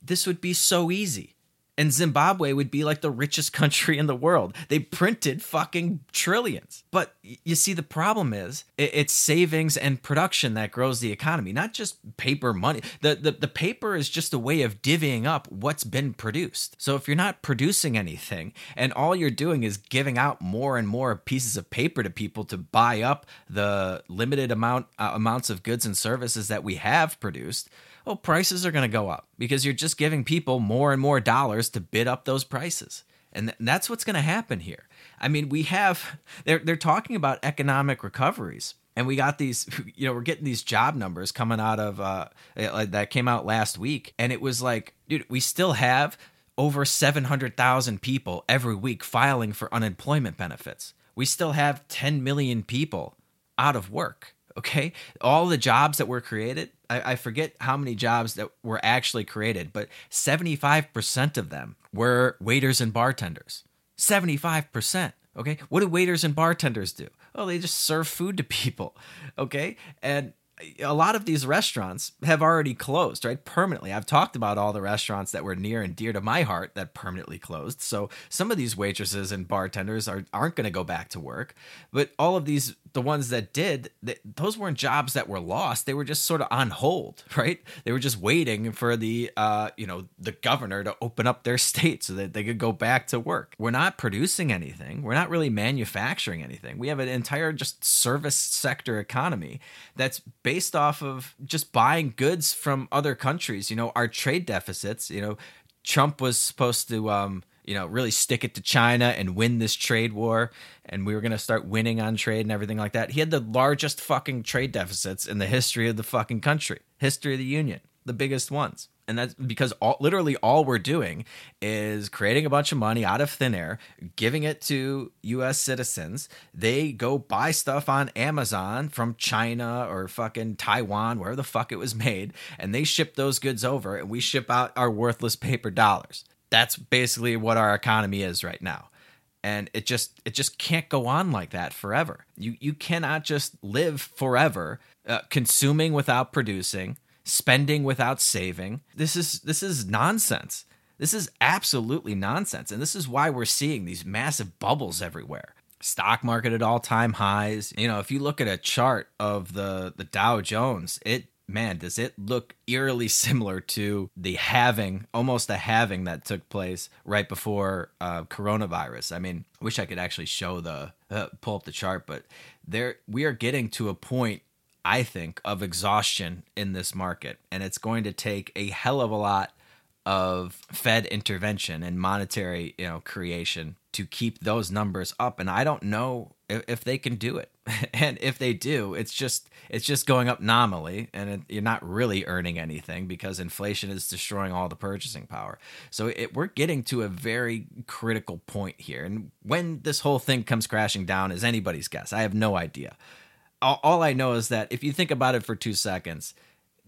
this would be so easy and Zimbabwe would be like the richest country in the world. They printed fucking trillions. But you see, the problem is it's savings and production that grows the economy, not just paper money. The, the, the paper is just a way of divvying up what's been produced. So if you're not producing anything and all you're doing is giving out more and more pieces of paper to people to buy up the limited amount uh, amounts of goods and services that we have produced, oh, prices are going to go up because you're just giving people more and more dollars to bid up those prices. And th- that's what's going to happen here. I mean, we have, they're, they're talking about economic recoveries. And we got these, you know, we're getting these job numbers coming out of, uh, that came out last week. And it was like, dude, we still have over 700,000 people every week filing for unemployment benefits. We still have 10 million people out of work. Okay. All the jobs that were created, I, I, forget how many jobs that were actually created, but 75% of them were waiters and bartenders. 75%. Okay. What do waiters and bartenders do? Oh, they just serve food to people. Okay. And a lot of these restaurants have already closed, right? Permanently. I've talked about all the restaurants that were near and dear to my heart that permanently closed. So some of these waitresses and bartenders are, aren't going to go back to work. But all of these, the ones that did, those weren't jobs that were lost. They were just sort of on hold, right? They were just waiting for the, uh, you know, the governor to open up their state so that they could go back to work. We're not producing anything. We're not really manufacturing anything. We have an entire just service sector economy that's based off of just buying goods from other countries. You know, our trade deficits, you know, Trump was supposed to, um, you know, really stick it to China and win this trade war. And we were going to start winning on trade and everything like that. He had the largest fucking trade deficits in the history of the fucking country, history of the union, the biggest ones and that's because all, literally all we're doing is creating a bunch of money out of thin air, giving it to US citizens. They go buy stuff on Amazon from China or fucking Taiwan, wherever the fuck it was made, and they ship those goods over and we ship out our worthless paper dollars. That's basically what our economy is right now. And it just it just can't go on like that forever. You you cannot just live forever uh, consuming without producing spending without saving. This is this is nonsense. This is absolutely nonsense. And this is why we're seeing these massive bubbles everywhere. Stock market at all-time highs. You know, if you look at a chart of the the Dow Jones, it man, does it look eerily similar to the halving, almost a halving that took place right before uh, coronavirus. I mean, wish I could actually show the uh, pull up the chart, but there we are getting to a point I think, of exhaustion in this market. And it's going to take a hell of a lot of Fed intervention and monetary, you know, creation to keep those numbers up. And I don't know if, if they can do it. and if they do, it's just it's just going up nominally, and it, you're not really earning anything because inflation is destroying all the purchasing power. So it, we're getting to a very critical point here. And when this whole thing comes crashing down is anybody's guess. I have no idea all, I know is that if you think about it for two seconds,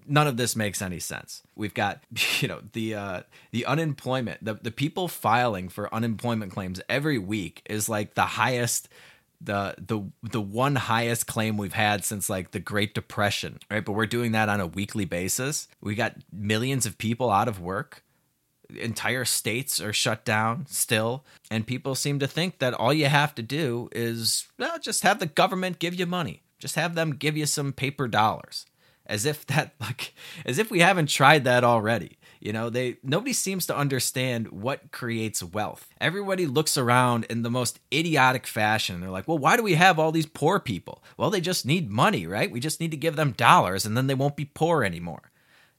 none of this makes any sense. We've got, you know, the uh, the unemployment, the the people filing for unemployment claims every week is like the highest the the the one highest claim we've had since like the Great Depression, right? But we're doing that on a weekly basis. We got millions of people out of work. Entire states are shut down still, and people seem to think that all you have to do is well, just have the government give you money just have them give you some paper dollars. As if that like as if we haven't tried that already. You know, they nobody seems to understand what creates wealth. Everybody looks around in the most idiotic fashion. They're like, "Well, why do we have all these poor people?" Well, they just need money, right? We just need to give them dollars and then they won't be poor anymore.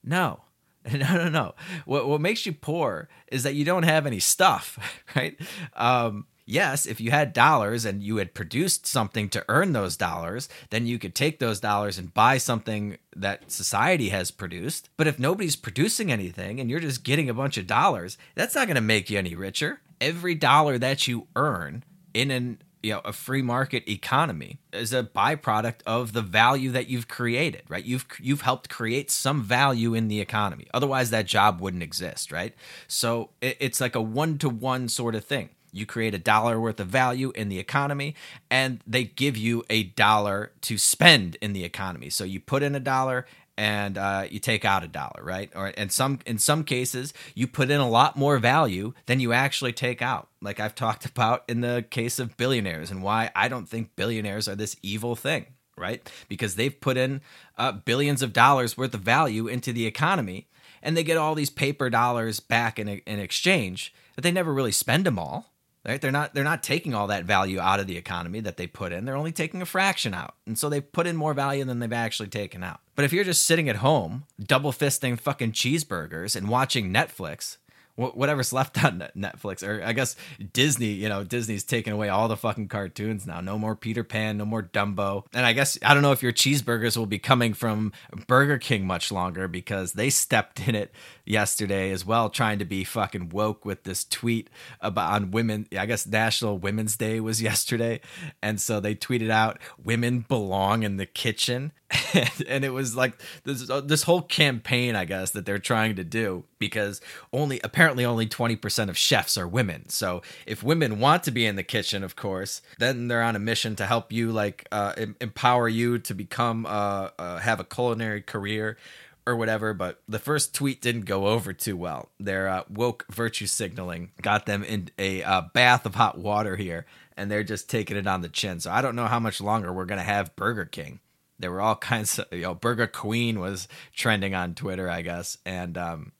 No. No, no, no. What what makes you poor is that you don't have any stuff, right? Um, yes, if you had dollars and you had produced something to earn those dollars, then you could take those dollars and buy something that society has produced. But if nobody's producing anything and you're just getting a bunch of dollars, that's not going to make you any richer. Every dollar that you earn in an you know a free market economy is a byproduct of the value that you've created right you've you've helped create some value in the economy otherwise that job wouldn't exist right so it, it's like a one to one sort of thing you create a dollar worth of value in the economy and they give you a dollar to spend in the economy. So you put in a dollar and uh, you take out a dollar right? Or in some in some cases you put in a lot more value than you actually take out. Like i've talked about in the case of billionaires and why i don't think billionaires are this evil thing right? Because they've put in uh, billions of dollars worth of value into the economy and they get all these paper dollars back in, in exchange but they never really spend them all right? They're not they're not taking all that value out of the economy that they put in. They're only taking a fraction out. And so they've put in more value than they've actually taken out. But if you're just sitting at home, double fisting fucking cheeseburgers and watching Netflix, whatever's left on Netflix, or I guess Disney, you know, Disney's taking away all the fucking cartoons now. No more Peter Pan, no more Dumbo. And I guess, I don't know if your cheeseburgers will be coming from Burger King much longer because they stepped in it yesterday as well, trying to be fucking woke with this tweet about on women. I guess National Women's Day was yesterday. And so they tweeted out, women belong in the kitchen. and, it was like this this whole campaign, I guess, that they're trying to do because only apparently only twenty percent of chefs are women. So if women want to be in the kitchen, of course, then they're on a mission to help you, like uh, empower you to become uh, uh, have a culinary career or whatever. But the first tweet didn't go over too well. Their uh, woke virtue signaling got them in a uh, bath of hot water here, and they're just taking it on the chin. So I don't know how much longer we're gonna have Burger King there were all kinds of you know burger queen was trending on twitter i guess and um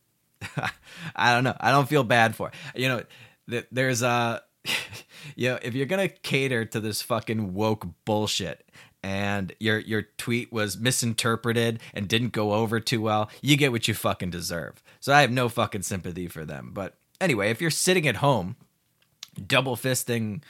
i don't know. I don't feel bad for it. you know th- there's a you know if you're gonna cater to this fucking woke bullshit and your your tweet was misinterpreted and didn't go over too well you get what you fucking deserve. So i have no fucking sympathy for them. But anyway if you're sitting at home double fisting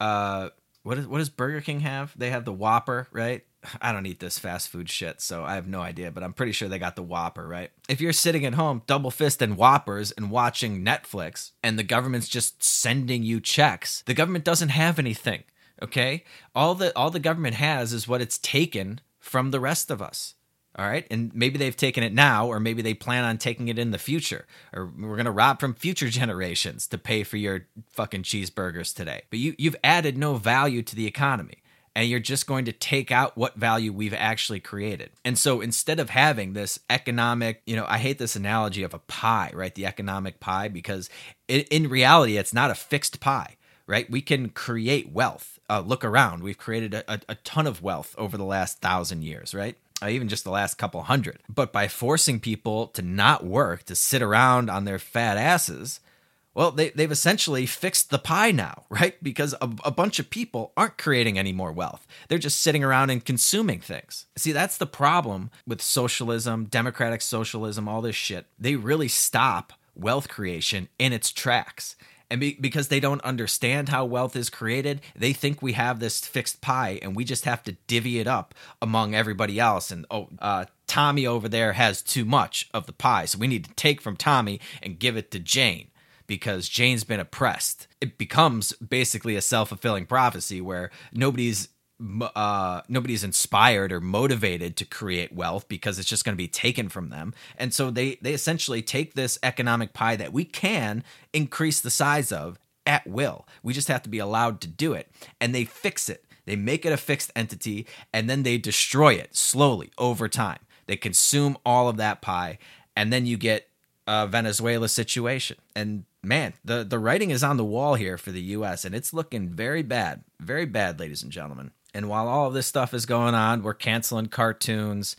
uh what, is, what does burger king have? They have the whopper right I don't eat this fast food shit, so I have no idea, but I'm pretty sure they got the Whopper, right? If you're sitting at home, double fist and Whoppers and watching Netflix, and the government's just sending you checks, the government doesn't have anything, okay? All the all the government has is what it's taken from the rest of us. All right. And maybe they've taken it now, or maybe they plan on taking it in the future. Or we're going to rob from future generations to pay for your fucking cheeseburgers today. But you, you've added no value to the economy and you're just going to take out what value we've actually created. And so instead of having this economic, you know, I hate this analogy of a pie, right? The economic pie, because in reality, it's not a fixed pie, right? We can create wealth. Uh, look around. We've created a, a, a ton of wealth over the last thousand years, right? Uh, even just the last couple hundred. But by forcing people to not work, to sit around on their fat asses, well, they, they've essentially fixed the pie now, right? Because a, a, bunch of people aren't creating any more wealth. They're just sitting around and consuming things. See, that's the problem with socialism, democratic socialism, all this shit. They really stop wealth creation in its tracks. And be, because they don't understand how wealth is created, they think we have this fixed pie and we just have to divvy it up among everybody else. And oh, uh, Tommy over there has too much of the pie. So we need to take from Tommy and give it to Jane because Jane's been oppressed. It becomes basically a self fulfilling prophecy where nobody's uh, nobody's inspired or motivated to create wealth because it's just going to be taken from them. And so they they essentially take this economic pie that we can increase the size of at will. We just have to be allowed to do it. And they fix it. They make it a fixed entity and then they destroy it slowly over time. They consume all of that pie and then you get a Venezuela situation. And man, the the writing is on the wall here for the U.S. and it's looking very bad, very bad, ladies and gentlemen. And while all of this stuff is going on, we're canceling cartoons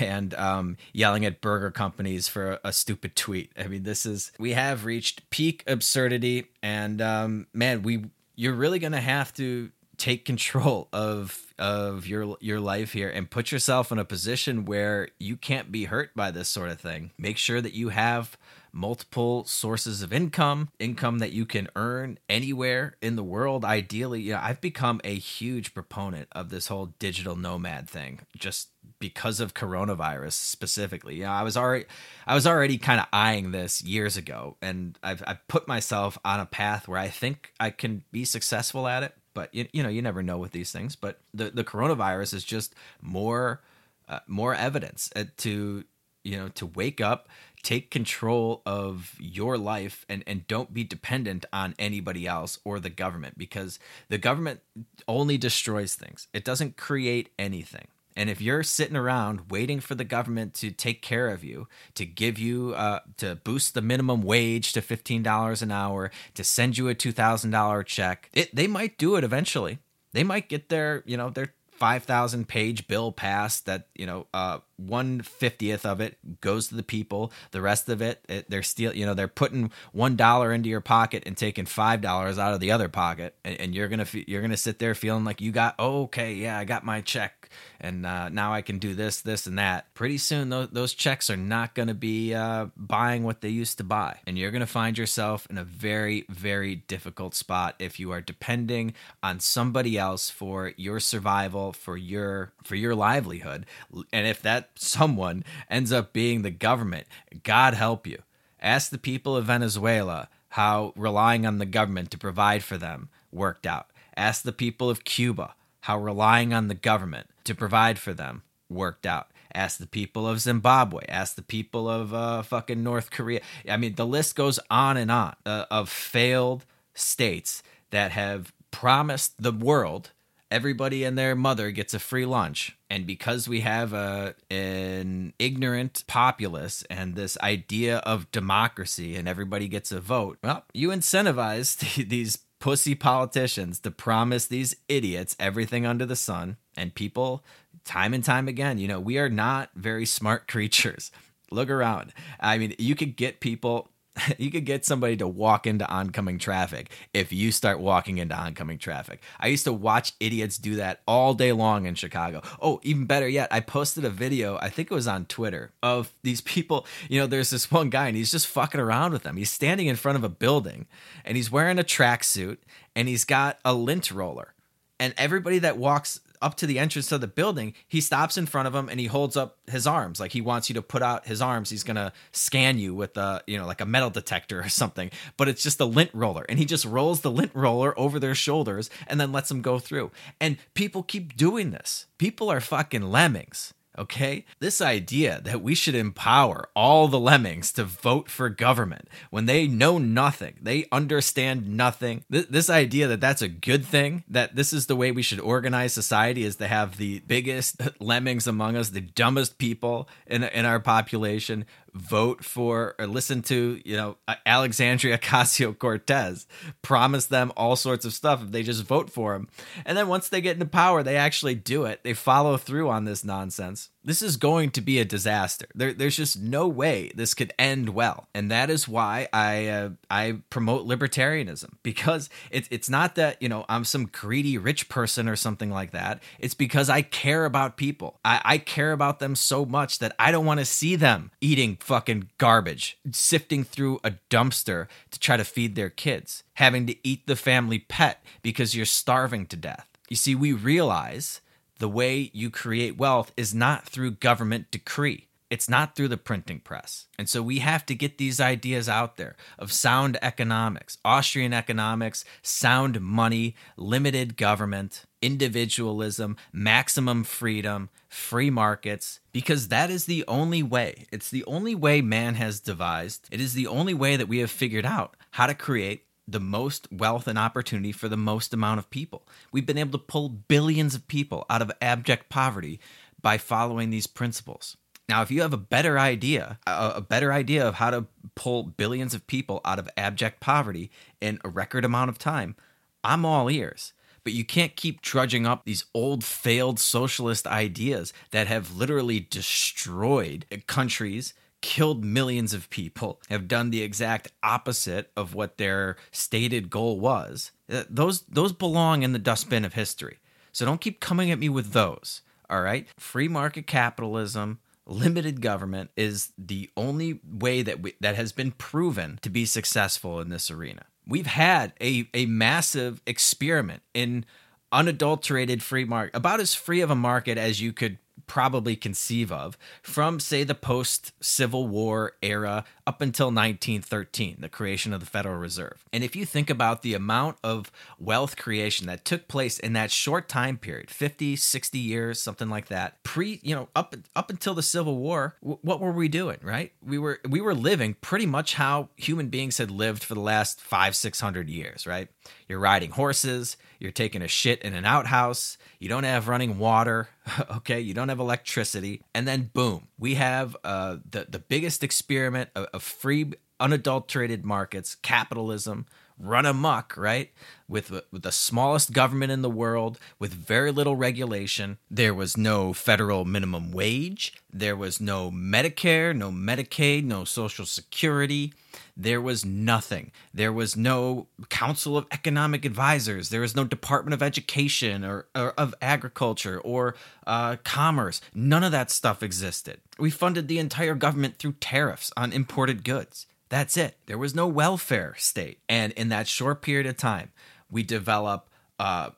and um, yelling at burger companies for a, stupid tweet. I mean, this is we have reached peak absurdity, and um, man, we you're really gonna have to take control of of your your life here and put yourself in a position where you can't be hurt by this sort of thing. Make sure that you have multiple sources of income, income that you can earn anywhere in the world. Ideally, you know, I've become a huge proponent of this whole digital nomad thing just because of coronavirus specifically. You know, I was already I was already kind of eyeing this years ago and I've I've put myself on a path where I think I can be successful at it, but you, you know, you never know with these things, but the the coronavirus is just more uh, more evidence uh, to you know to wake up take control of your life and and don't be dependent on anybody else or the government because the government only destroys things it doesn't create anything and if you're sitting around waiting for the government to take care of you, to give you, uh, to boost the minimum wage to $15 an hour, to send you a $2,000 check, it, they might do it eventually. They might get their, you know, their 5,000 page bill passed that, you know, uh, one fiftieth of it goes to the people. The rest of it, it they're steal, you know, they're putting one dollar into your pocket and taking five dollars out of the other pocket, and, and you're gonna you're gonna sit there feeling like you got oh, okay, yeah, I got my check, and uh, now I can do this, this, and that. Pretty soon, those those checks are not gonna be uh, buying what they used to buy, and you're gonna find yourself in a very very difficult spot if you are depending on somebody else for your survival, for your for your livelihood, and if that someone ends up being the government. God help you. Ask the people of Venezuela how relying on the government to provide for them worked out. Ask the people of Cuba how relying on the government to provide for them worked out. Ask the people of Zimbabwe. Ask the people of uh, fucking North Korea. I mean, the list goes on and on uh, of failed states that have promised the world everybody and their mother gets a free lunch. And because we have a an ignorant populace and this idea of democracy and everybody gets a vote, well, you incentivize these pussy politicians to promise these idiots everything under the sun. And people, time and time again, you know, we are not very smart creatures. Look around. I mean, you could get people you could get somebody to walk into oncoming traffic if you start walking into oncoming traffic. I used to watch idiots do that all day long in Chicago. Oh, even better yet, I posted a video, I think it was on Twitter, of these people. You know, there's this one guy and he's just fucking around with them. He's standing in front of a building and he's wearing a tracksuit and he's got a lint roller. And everybody that walks up to the entrance of the building, he stops in front of him and he holds up his arms like he wants you to put out his arms. He's gonna scan you with a you know like a metal detector or something, but it's just a lint roller, and he just rolls the lint roller over their shoulders and then lets them go through. And people keep doing this. People are fucking lemmings. Okay? This idea that we should empower all the lemmings to vote for government when they know nothing, they understand nothing. Th- this idea that that's a good thing, that this is the way we should organize society is to have the biggest lemmings among us, the dumbest people in, in our population vote for or listen to, you know, Alexandria Ocasio Cortez, promise them all sorts of stuff if they just vote for him. And then once they get into power, they actually do it. They follow through on this nonsense. This is going to be a disaster. There, there's just no way this could end well, and that is why I uh, I promote libertarianism because it's it's not that you know I'm some greedy rich person or something like that. It's because I care about people. I, I care about them so much that I don't want to see them eating fucking garbage, sifting through a dumpster to try to feed their kids, having to eat the family pet because you're starving to death. You see, we realize the way you create wealth is not through government decree. It's not through the printing press. And so we have to get these ideas out there of sound economics, Austrian economics, sound money, limited government, individualism, maximum freedom, free markets, because that is the only way. It's the only way man has devised. It is the only way that we have figured out how to create the most wealth and opportunity for the most amount of people. We've been able to pull billions of people out of abject poverty by following these principles. Now, if you have a better idea, a, better idea of how to pull billions of people out of abject poverty in a record amount of time, I'm all ears. But you can't keep trudging up these old failed socialist ideas that have literally destroyed countries killed millions of people, have done the exact opposite of what their stated goal was. Uh, those those belong in the dustbin of history. So don't keep coming at me with those. All right? Free market capitalism, limited government is the only way that we, that has been proven to be successful in this arena. We've had a a massive experiment in unadulterated free market, about as free of a market as you could probably conceive of from, say, the post Civil War era up until 1913, the creation of the Federal Reserve. And if you think about the amount of wealth creation that took place in that short time period 50, 60 years, something like that, pre, you know, up, up until the Civil War, w- what were we doing, right? We were, we were living pretty much how human beings had lived for the last five, 600 years, right? You're riding horses, you're taking a shit in an outhouse, you don't have running water, okay, you don't have electricity, and then boom, we have uh, the the biggest experiment of, of free, unadulterated markets, capitalism, run amok, right? With, with the smallest government in the world, with very little regulation. There was no federal minimum wage. There was no Medicare, no Medicaid, no Social Security. There was nothing. There was no Council of Economic Advisors. There was no Department of Education or, or of Agriculture or uh, Commerce. None of that stuff existed. We funded the entire government through tariffs on imported goods. That's it. There was no welfare state. And in that short period of time, we develop uh,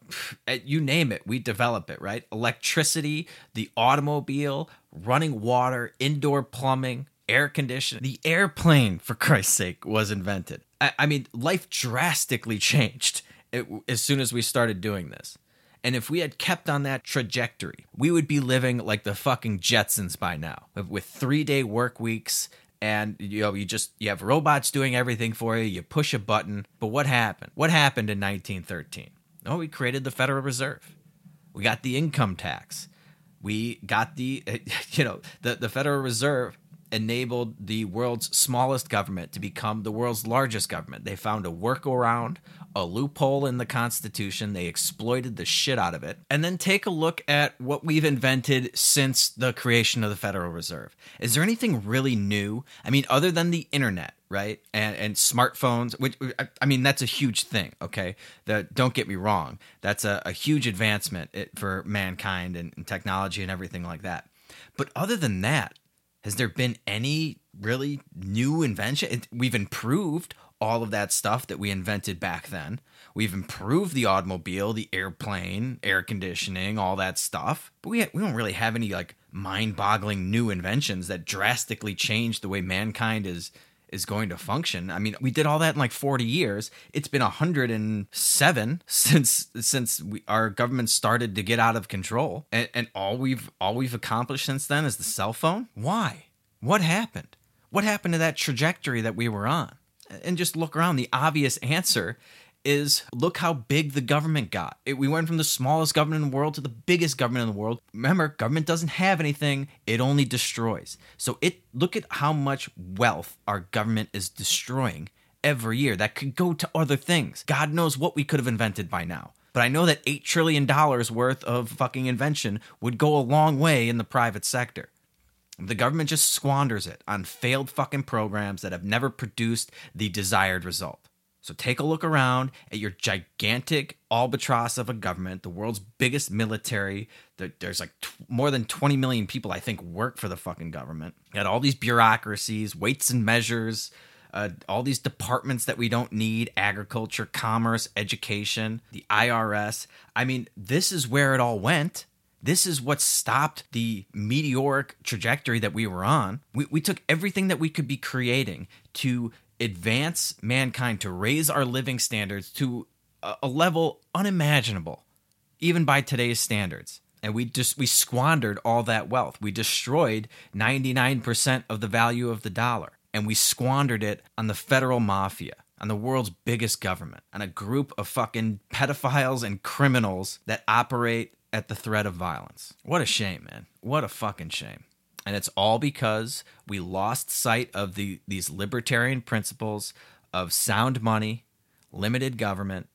you name it, we develop it, right? Electricity, the automobile, running water, indoor plumbing, air conditioning. The airplane, for Christ's sake, was invented. I, I mean, life drastically changed it, as soon as we started doing this. And if we had kept on that trajectory, we would be living like the fucking Jetsons by now, with three day work weeks and you know you just you have robots doing everything for you you push a button. But what happened? What happened in 1913 oh we created the federal reserve. We got the income tax. We got the you know the, the federal reserve enabled the world's smallest government to become the world's largest government they found a workaround a loophole in the Constitution. They exploited the shit out of it. And then take a look at what we've invented since the creation of the Federal Reserve. Is there anything really new? I mean, other than the internet, right? And and smartphones, which I mean, that's a huge thing. Okay, that don't get me wrong, that's a, a huge advancement for mankind and, and technology and everything like that. But other than that, has there been any really new invention? We've improved all of that stuff that we invented back then. We've improved the automobile, the airplane, air conditioning, all that stuff. But we, we don't really have any like mind-boggling new inventions that drastically change the way mankind is is going to function. I mean, we did all that in like 40 years. It's been 107 since since we, our government started to get out of control. And, and all we've all we've accomplished since then is the cell phone. Why? What happened? What happened to that trajectory that we were on? and just look around, the obvious answer is look how big the government got. It, we went from the smallest government in the world to the biggest government in the world. Remember, government doesn't have anything, it only destroys. So it look at how much wealth our government is destroying every year that could go to other things. God knows what we could have invented by now. But I know that $8 trillion worth of fucking invention would go a long way in the private sector. The government just squanders it on failed fucking programs that have never produced the desired result. So take a look around at your gigantic albatross of a government, the world's biggest military. There's like t- more than 20 million people, I think, work for the fucking government. Got all these bureaucracies, weights and measures, uh, all these departments that we don't need agriculture, commerce, education, the IRS. I mean, this is where it all went. This is what stopped the meteoric trajectory that we were on. We, we took everything that we could be creating to advance mankind, to raise our living standards to a, level unimaginable, even by today's standards. And we just we squandered all that wealth. We destroyed 99% of the value of the dollar. And we squandered it on the federal mafia on the world's biggest government, on a group of fucking pedophiles and criminals that operate at the threat of violence. What a shame, man. What a fucking shame. And it's all because we lost sight of the these libertarian principles of sound money, limited government,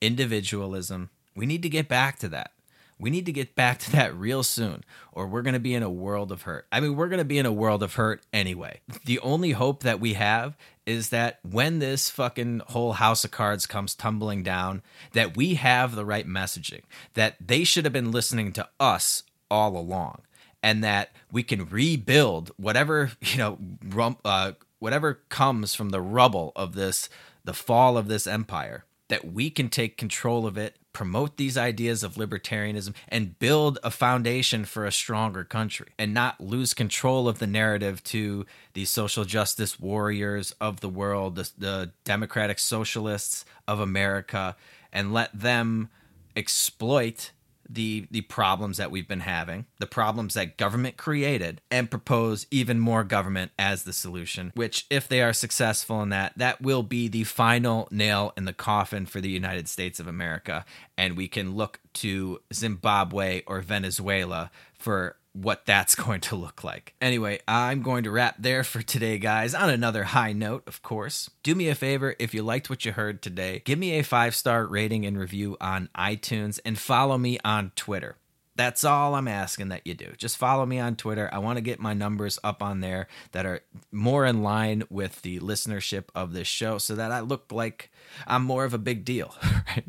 individualism. We need to get back to that. We need to get back to that real soon, or we're going to be in a world of hurt. I mean, we're going to be in a world of hurt anyway. The only hope that we have is that when this fucking whole house of cards comes tumbling down, that we have the right messaging, that they should have been listening to us all along, and that we can rebuild whatever, you know, rump, uh, whatever comes from the rubble of this, the fall of this empire, that we can take control of it promote these ideas of libertarianism and build a foundation for a stronger country and not lose control of the narrative to these social justice warriors of the world, the, the democratic socialists of America, and let them exploit the the problems that we've been having, the problems that government created, and propose even more government as the solution. Which, if they are successful in that, that will be the final nail in the coffin for the United States of America, and we can look to Zimbabwe or Venezuela for what that's going to look like. Anyway, I'm going to wrap there for today, guys, on another high note, of course. Do me a favor if you liked what you heard today, give me a five star rating and review on iTunes and follow me on Twitter. That's all I'm asking that you do. Just follow me on Twitter. I want to get my numbers up on there that are more in line with the listenership of this show so that I look like I'm more of a big deal. Right?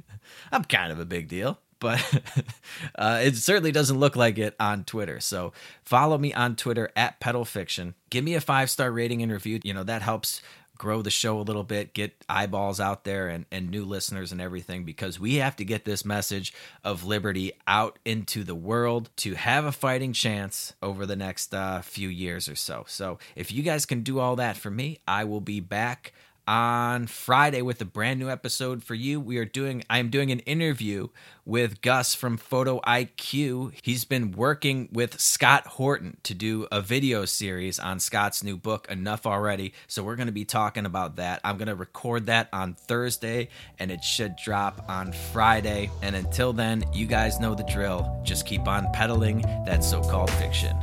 I'm kind of a big deal but uh, it certainly doesn't look like it on Twitter. So follow me on Twitter at Pedal Fiction. Give me a five star rating and review. You know, that helps grow the show a little bit, get eyeballs out there and, and new listeners and everything because we have to get this message of liberty out into the world to have a fighting chance over the next uh, few years or so. So if you guys can do all that for me, I will be back on Friday with a brand new episode for you. We are doing I am doing an interview with Gus from Photo IQ. He's been working with Scott Horton to do a video series on Scott's new book Enough Already. So we're going to be talking about that. I'm going to record that on Thursday and it should drop on Friday. And until then, you guys know the drill. Just keep on peddling that so-called fiction.